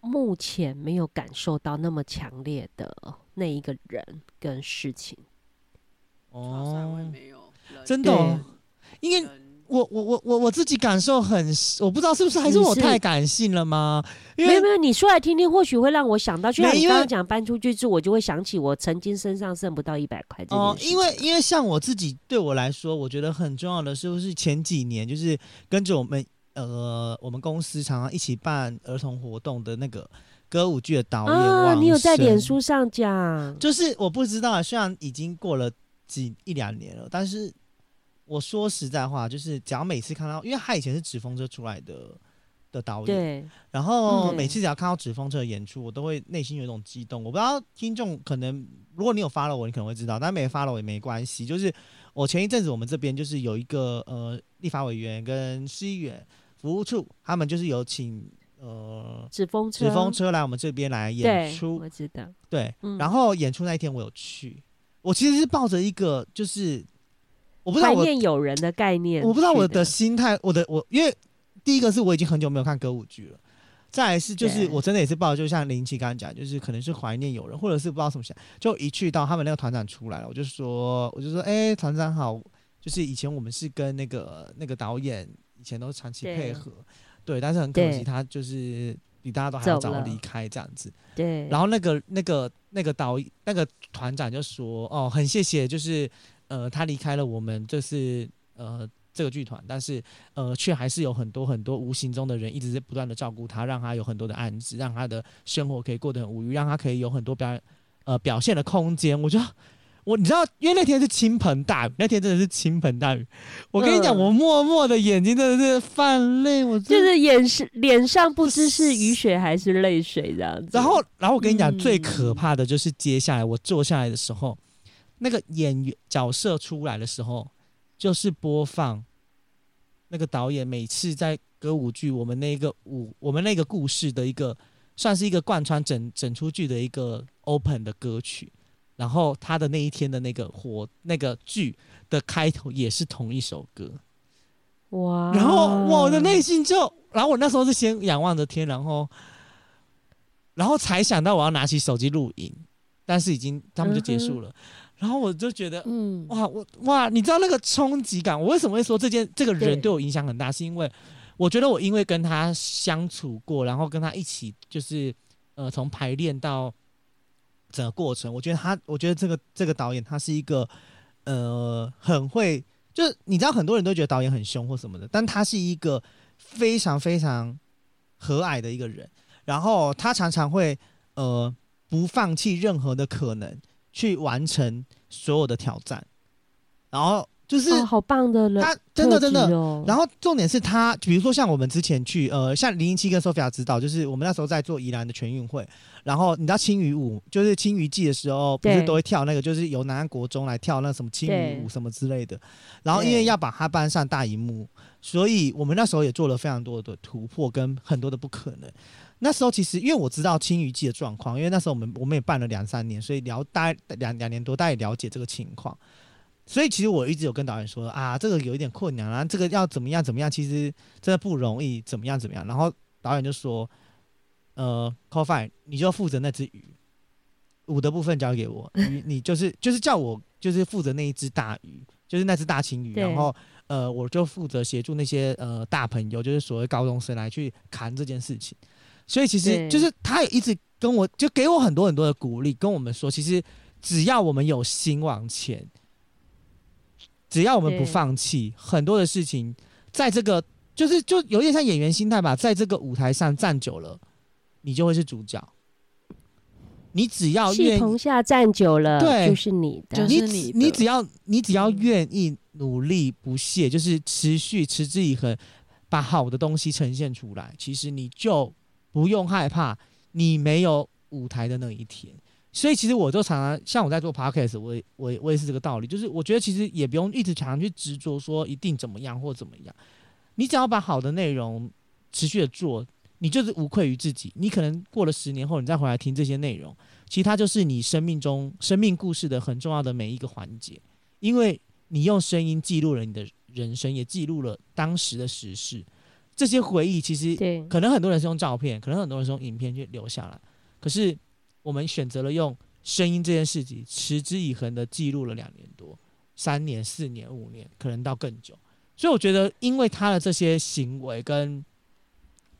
Speaker 3: 目前没有感受到那么强烈的那一个人跟事情。
Speaker 1: 哦，没有真的、哦，因为。我我我我我自己感受很，我不知道是不是还是我太感性了吗？因为
Speaker 3: 没有没有，你说来听听，或许会让我想到，就像你刚刚讲搬出去住，我就会想起我曾经身上剩不到一百块。
Speaker 1: 哦，因为因为像我自己对我来说，我觉得很重要的是不是前几年就是跟着我们呃我们公司常常一起办儿童活动的那个歌舞剧的导演啊，
Speaker 3: 你有在脸书上讲？
Speaker 1: 就是我不知道，虽然已经过了几一两年了，但是。我说实在话，就是只要每次看到，因为他以前是纸风车出来的的导演。
Speaker 3: 对。
Speaker 1: 然后每次只要看到纸风车的演出，我都会内心有一种激动。我不知道听众可能，如果你有 follow 我，你可能会知道，但没 follow 也没关系。就是我前一阵子我们这边就是有一个呃立法委员跟市议员服务处，他们就是有请呃
Speaker 3: 纸风车
Speaker 1: 纸风车来我们这边来演出。
Speaker 3: 我知道。
Speaker 1: 对。嗯、然后演出那一天我有去，我其实是抱着一个就是。我不知道我怀
Speaker 3: 念友人的概念，
Speaker 1: 我不知道我的。心态，我的我，因为第一个是我已经很久没有看歌舞剧了，再来是就是我真的也是抱着，就像林奇刚刚讲，就是可能是怀念友人，或者是不知道什么想，就一去到他们那个团长出来了，我就说，我就说，哎、欸，团长好，就是以前我们是跟那个那个导演以前都长期配合，对，对，但是很可惜他就是比大家都还要早离开这样子，
Speaker 3: 对，
Speaker 1: 然后那个那个那个导那个团长就说，哦，很谢谢，就是。呃，他离开了我们，就是呃这个剧团，但是呃却还是有很多很多无形中的人一直在不断的照顾他，让他有很多的案子，让他的生活可以过得很无余，让他可以有很多表呃表现的空间。我觉得我你知道，因为那天是倾盆大雨，那天真的是倾盆大雨。我跟你讲，我默默的眼睛真的是泛泪，我
Speaker 3: 就是眼是脸上不知是雨水还是泪水这样子。
Speaker 1: 然后，然后我跟你讲，嗯，最可怕的就是接下来我坐下来的时候。那个演员角色出来的时候，就是播放那个导演每次在歌舞剧我们那个舞我们那个故事的一个，算是一个贯穿整整出剧的一个 open 的歌曲，然后他的那一天的那个活那个剧的开头也是同一首歌，
Speaker 3: 哇！
Speaker 1: 然后我的内心就，然后我那时候是先仰望着天，然后然后才想到我要拿起手机录影，但是已经他们就结束了。然后我就觉得，嗯，哇，我哇，你知道那个冲击感？我为什么会说这件这个人对我影响很大？是因为我觉得我因为跟他相处过，然后跟他一起，就是呃，从排练到整个过程，我觉得他，我觉得这个这个导演他是一个呃很会，就是你知道很多人都觉得导演很凶或什么的，但他是一个非常非常和蔼的一个人，然后他常常会呃不放弃任何的可能。去完成所有的挑战，然后就是、
Speaker 3: 哦、好棒的人，
Speaker 1: 他真的真的。然后重点是他，比如说像我们之前去，呃，像零零七跟 Sophia 指导，就是我们那时候在做宜兰的全运会，然后你知道青鱼舞，就是青鱼季的时候，不是都会跳那个，就是由南安国中来跳那什么青鱼舞什么之类的。然后因为要把它搬上大荧幕，所以我们那时候也做了非常多的突破跟很多的不可能。那时候其实，因为我知道青鱼季的状况，因为那时候我们我们也办了两三年，所以聊大概两两年多，大概了解这个情况。所以其实我一直有跟导演说啊，这个有一点困难啊，这个要怎么样怎么样，其实真的不容易，怎么样怎么样。然后导演就说，呃，Call5，你就负责那只鱼，舞的部分交给我，你你就是就是叫我就是负责那一只大鱼，就是那只大青鱼，然后呃我就负责协助那些呃大朋友，就是所谓高中生来去扛这件事情。所以其实就是他也一直跟我就给我很多很多的鼓励，跟我们说，其实只要我们有心往前，只要我们不放弃，很多的事情，在这个就是就有点像演员心态吧，在这个舞台上站久了，你就会是主角。你只要戏
Speaker 3: 棚下站久了，对，就是你的，
Speaker 1: 就是你，你只要你只要愿意努力不懈，就是持续持之以恒，把好的东西呈现出来，其实你就。不用害怕，你没有舞台的那一天。所以其实我就常常像我在做 podcast，我也我也我也是这个道理，就是我觉得其实也不用一直常常去执着说一定怎么样或怎么样，你只要把好的内容持续的做，你就是无愧于自己。你可能过了十年后，你再回来听这些内容，其实它就是你生命中生命故事的很重要的每一个环节，因为你用声音记录了你的人生，也记录了当时的时事。这些回忆其实可能很多人是用照片，可能很多人是用影片去留下来。可是我们选择了用声音这件事情，持之以恒的记录了两年多、三年、四年、五年，可能到更久。所以我觉得，因为他的这些行为跟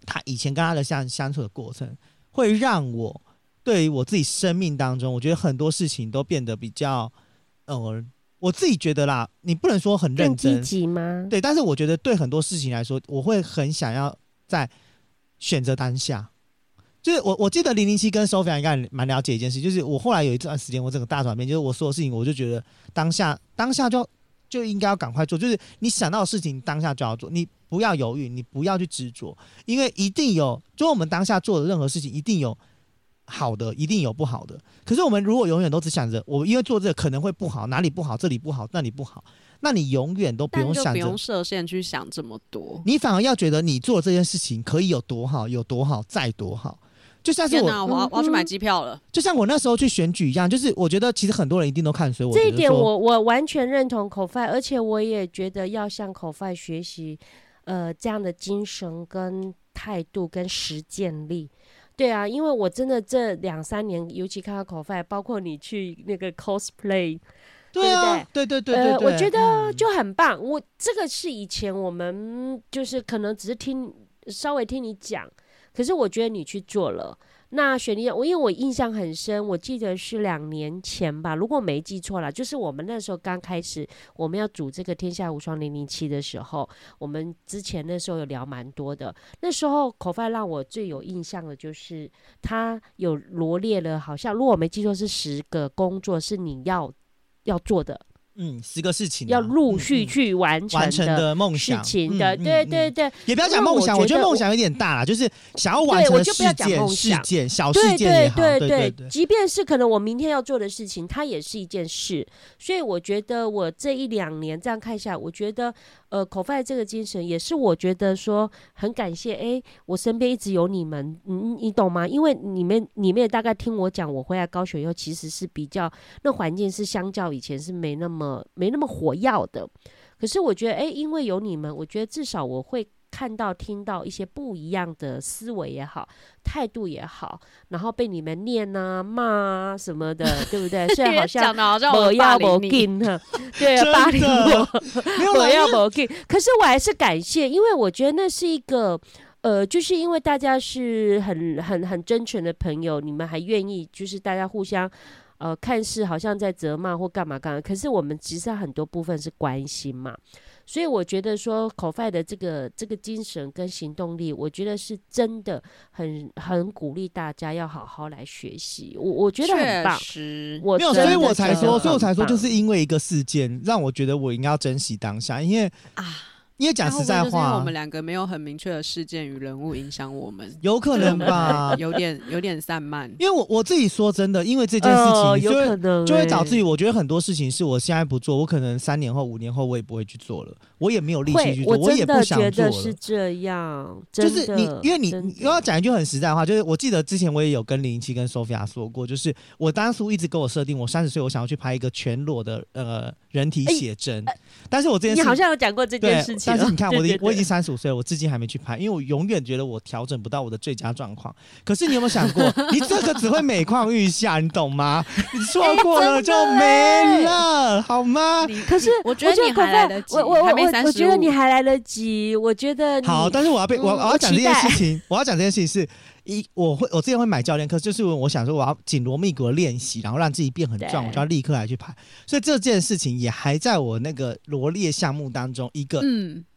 Speaker 1: 他以前跟他的相相处的过程，会让我对于我自己生命当中，我觉得很多事情都变得比较，呃。我自己觉得啦，你不能说很认真，
Speaker 3: 积极吗？
Speaker 1: 对，但是我觉得对很多事情来说，我会很想要在选择当下。就是我我记得零零七跟 Sophia 应该蛮了解一件事，就是我后来有一段时间，我整个大转变，就是我所有事情，我就觉得当下当下就就应该要赶快做，就是你想到的事情当下就要做，你不要犹豫，你不要去执着，因为一定有，就我们当下做的任何事情，一定有好的，一定有不好的。可是我们如果永远都只想着我因为做这个可能会不好，哪里不好，这里不好，那里不好，那你永远都不用想着，不
Speaker 4: 用设限去想这么多，
Speaker 1: 你反而要觉得你做这件事情可以有多好，有多好，再多好。就像是我，
Speaker 4: 我要我要去买机票了。
Speaker 1: 就像我那时候去选举一样，就是我觉得其实很多人一定都看衰我。
Speaker 3: 这一点我我完全认同 Kofei，而且我也觉得要向 Kofei 学习，呃，这样的精神跟态度跟实践力。对啊，因为我真的这两三年，尤其看到 Kofei，包括你去那个 cosplay，
Speaker 1: 对啊，对对对对，对，
Speaker 3: 呃，我觉得就很棒。我这个是以前我们就是可能只是听稍微听你讲。可是我觉得你去做了，那雪莉，我因为我印象很深，我记得是两年前吧，如果没记错了，就是我们那时候刚开始我们要组这个《天下无双零零七》的时候，我们之前那时候有聊蛮多的。那时候口饭让我最有印象的就是他有罗列了，好像如果我没记错是十个工作是你要要做的。
Speaker 1: 嗯，十个事情、啊、
Speaker 3: 要陆续去完成
Speaker 1: 完成的梦想。
Speaker 3: 情的，对对对，
Speaker 1: 也不要讲梦想，我觉得梦想有点大了，就是想要完成的事件、事件、小事件也好，对对对，对，
Speaker 3: 即便是可能我明天要做的事情，它也是一件事。所以我觉得我这一两年这样看下来，我觉得。呃，口饭这个精神也是我觉得说很感谢，哎、我身边一直有你们，你你懂吗？因为你们你们也大概听我讲，我回来高雄以后其实是比较那环境是相较以前是没那么没那么火药的，可是我觉得，哎、因为有你们，我觉得至少我会。看到、听到一些不一样的思维也好，态度也好，然后被你们念啊、骂啊什么的，对不对？虽然好 像我要我进哈，对，霸凌我，我要我进。可是我还是感谢，因为我觉得那是一个，呃，就是因为大家是很、很、很真诚的朋友，你们还愿意，就是大家互相，呃，看似好像在责骂或干嘛干嘛，可是我们其实很多部分是关心嘛。所以我觉得说，Kofei 的这个这个精神跟行动力，我觉得是真的很很鼓励大家要好好来学习。我我觉得很棒，我
Speaker 1: 没有，所以我才说，所以我才说，就是因为一个事件，让我觉得我应该要珍惜当下，因为啊。因为讲实在话，
Speaker 4: 我们两个没有很明确的事件与人物影响我们，
Speaker 1: 有可能吧，
Speaker 4: 有点有点散漫。
Speaker 1: 因为我我自己说真的，因为这件事情就会、呃、有可能就会导致于，我觉得很多事情是我现在不做，我可能三年后、五年后我也不会去做了，我也没有力气去做，我，
Speaker 3: 我
Speaker 1: 也不想做了。
Speaker 3: 是这样，
Speaker 1: 就是你，因为你又要讲一句很实在的话，就是我记得之前我也有跟零零七跟 Sophia 说过，就是我当初一直给我设定，我三十岁我想要去拍一个全裸的呃人体写真、欸，但是我之前
Speaker 3: 你好像有讲过这件事情，
Speaker 1: 但是你看我的。我已经三十五岁了，我至今还没去拍，因为我永远觉得我调整不到我的最佳状况。可是你有没有想过，你这个只会每况愈下，你懂吗？你错过了就没了，欸、好吗？
Speaker 3: 可是我觉得你还来得及，我我我我我觉得你还来得及，我觉得
Speaker 1: 好。但是我要被我我要讲这件事情，我要讲这件事情是。一我会我之前会买教练课，就是我想说我要紧锣密鼓的练习，然后让自己变很壮，我就要立刻来去排。所以这件事情也还在我那个罗列项目当中一个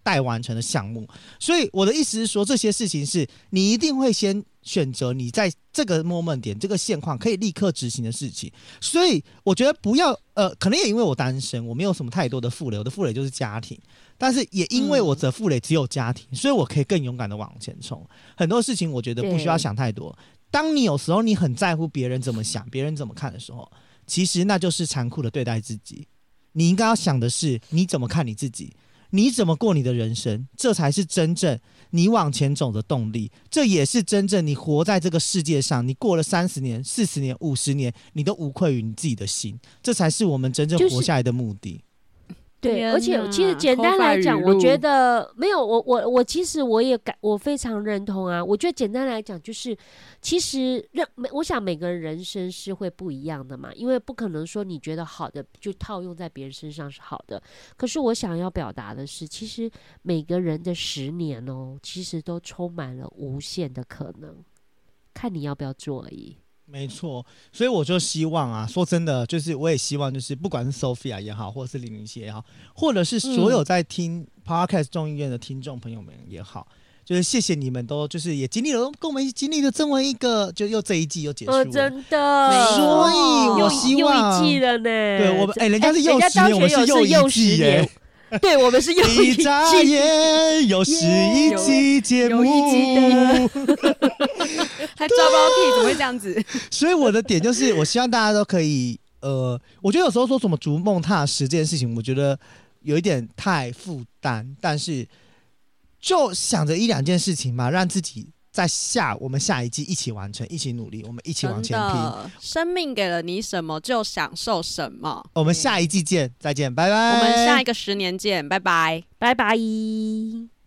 Speaker 1: 待完成的项目。嗯。所以我的意思是说，这些事情是你一定会先选择你在这个 moment 点这个现况可以立刻执行的事情。所以我觉得不要呃，可能也因为我单身，我没有什么太多的负累，我的负累就是家庭。但是也因为我的负累只有家庭，嗯，所以我可以更勇敢的往前冲。很多事情我觉得不需要想太多。当你有时候你很在乎别人怎么想，别人怎么看的时候，其实那就是残酷的对待自己。你应该要想的是你怎么看你自己，你怎么过你的人生，这才是真正你往前走的动力。这也是真正你活在这个世界上，你过了三十年、四十年、五十年，你都无愧于你自己的心。这才是我们真正活下来的目的。就是
Speaker 3: 对，而且其实简单来讲，我觉得没有我我我其实我也感我非常认同啊。我觉得简单来讲就是，其实让每我想每个人人生是会不一样的嘛，因为不可能说你觉得好的就套用在别人身上是好的。可是我想要表达的是，其实每个人的十年哦，其实都充满了无限的可能，看你要不要做而已。
Speaker 1: 没错，所以我就希望啊，说真的，就是我也希望，就是不管是 Sophia 也好，或者是零零七也好，或者是所有在听 Podcast 众议院的听众朋友们也好，嗯，就是谢谢你们都就是也经历了跟我们一起经历了这么一个，就又这一季又结束
Speaker 3: 真的，
Speaker 1: 所以我希望
Speaker 3: 又一季了呢。
Speaker 1: 对我们，哎，人家是又十年，我们是又一季耶。
Speaker 3: 对，我们是又一季，
Speaker 1: 眨眼又是一季节目，
Speaker 4: 还抓不到 key，怎么会这样子？
Speaker 1: 所以我的点就是，我希望大家都可以，呃，我觉得有时候说什么逐梦踏实这件事情，我觉得有一点太负担，但是就想着一两件事情嘛，让自己。在下，我们下一季一起完成，一起努力，我们一起往前拼。
Speaker 4: 生命给了你什么，就享受什么。
Speaker 1: 我们下一季见，再见，拜拜。
Speaker 4: 我们下一个十年见，拜拜，
Speaker 3: 拜拜。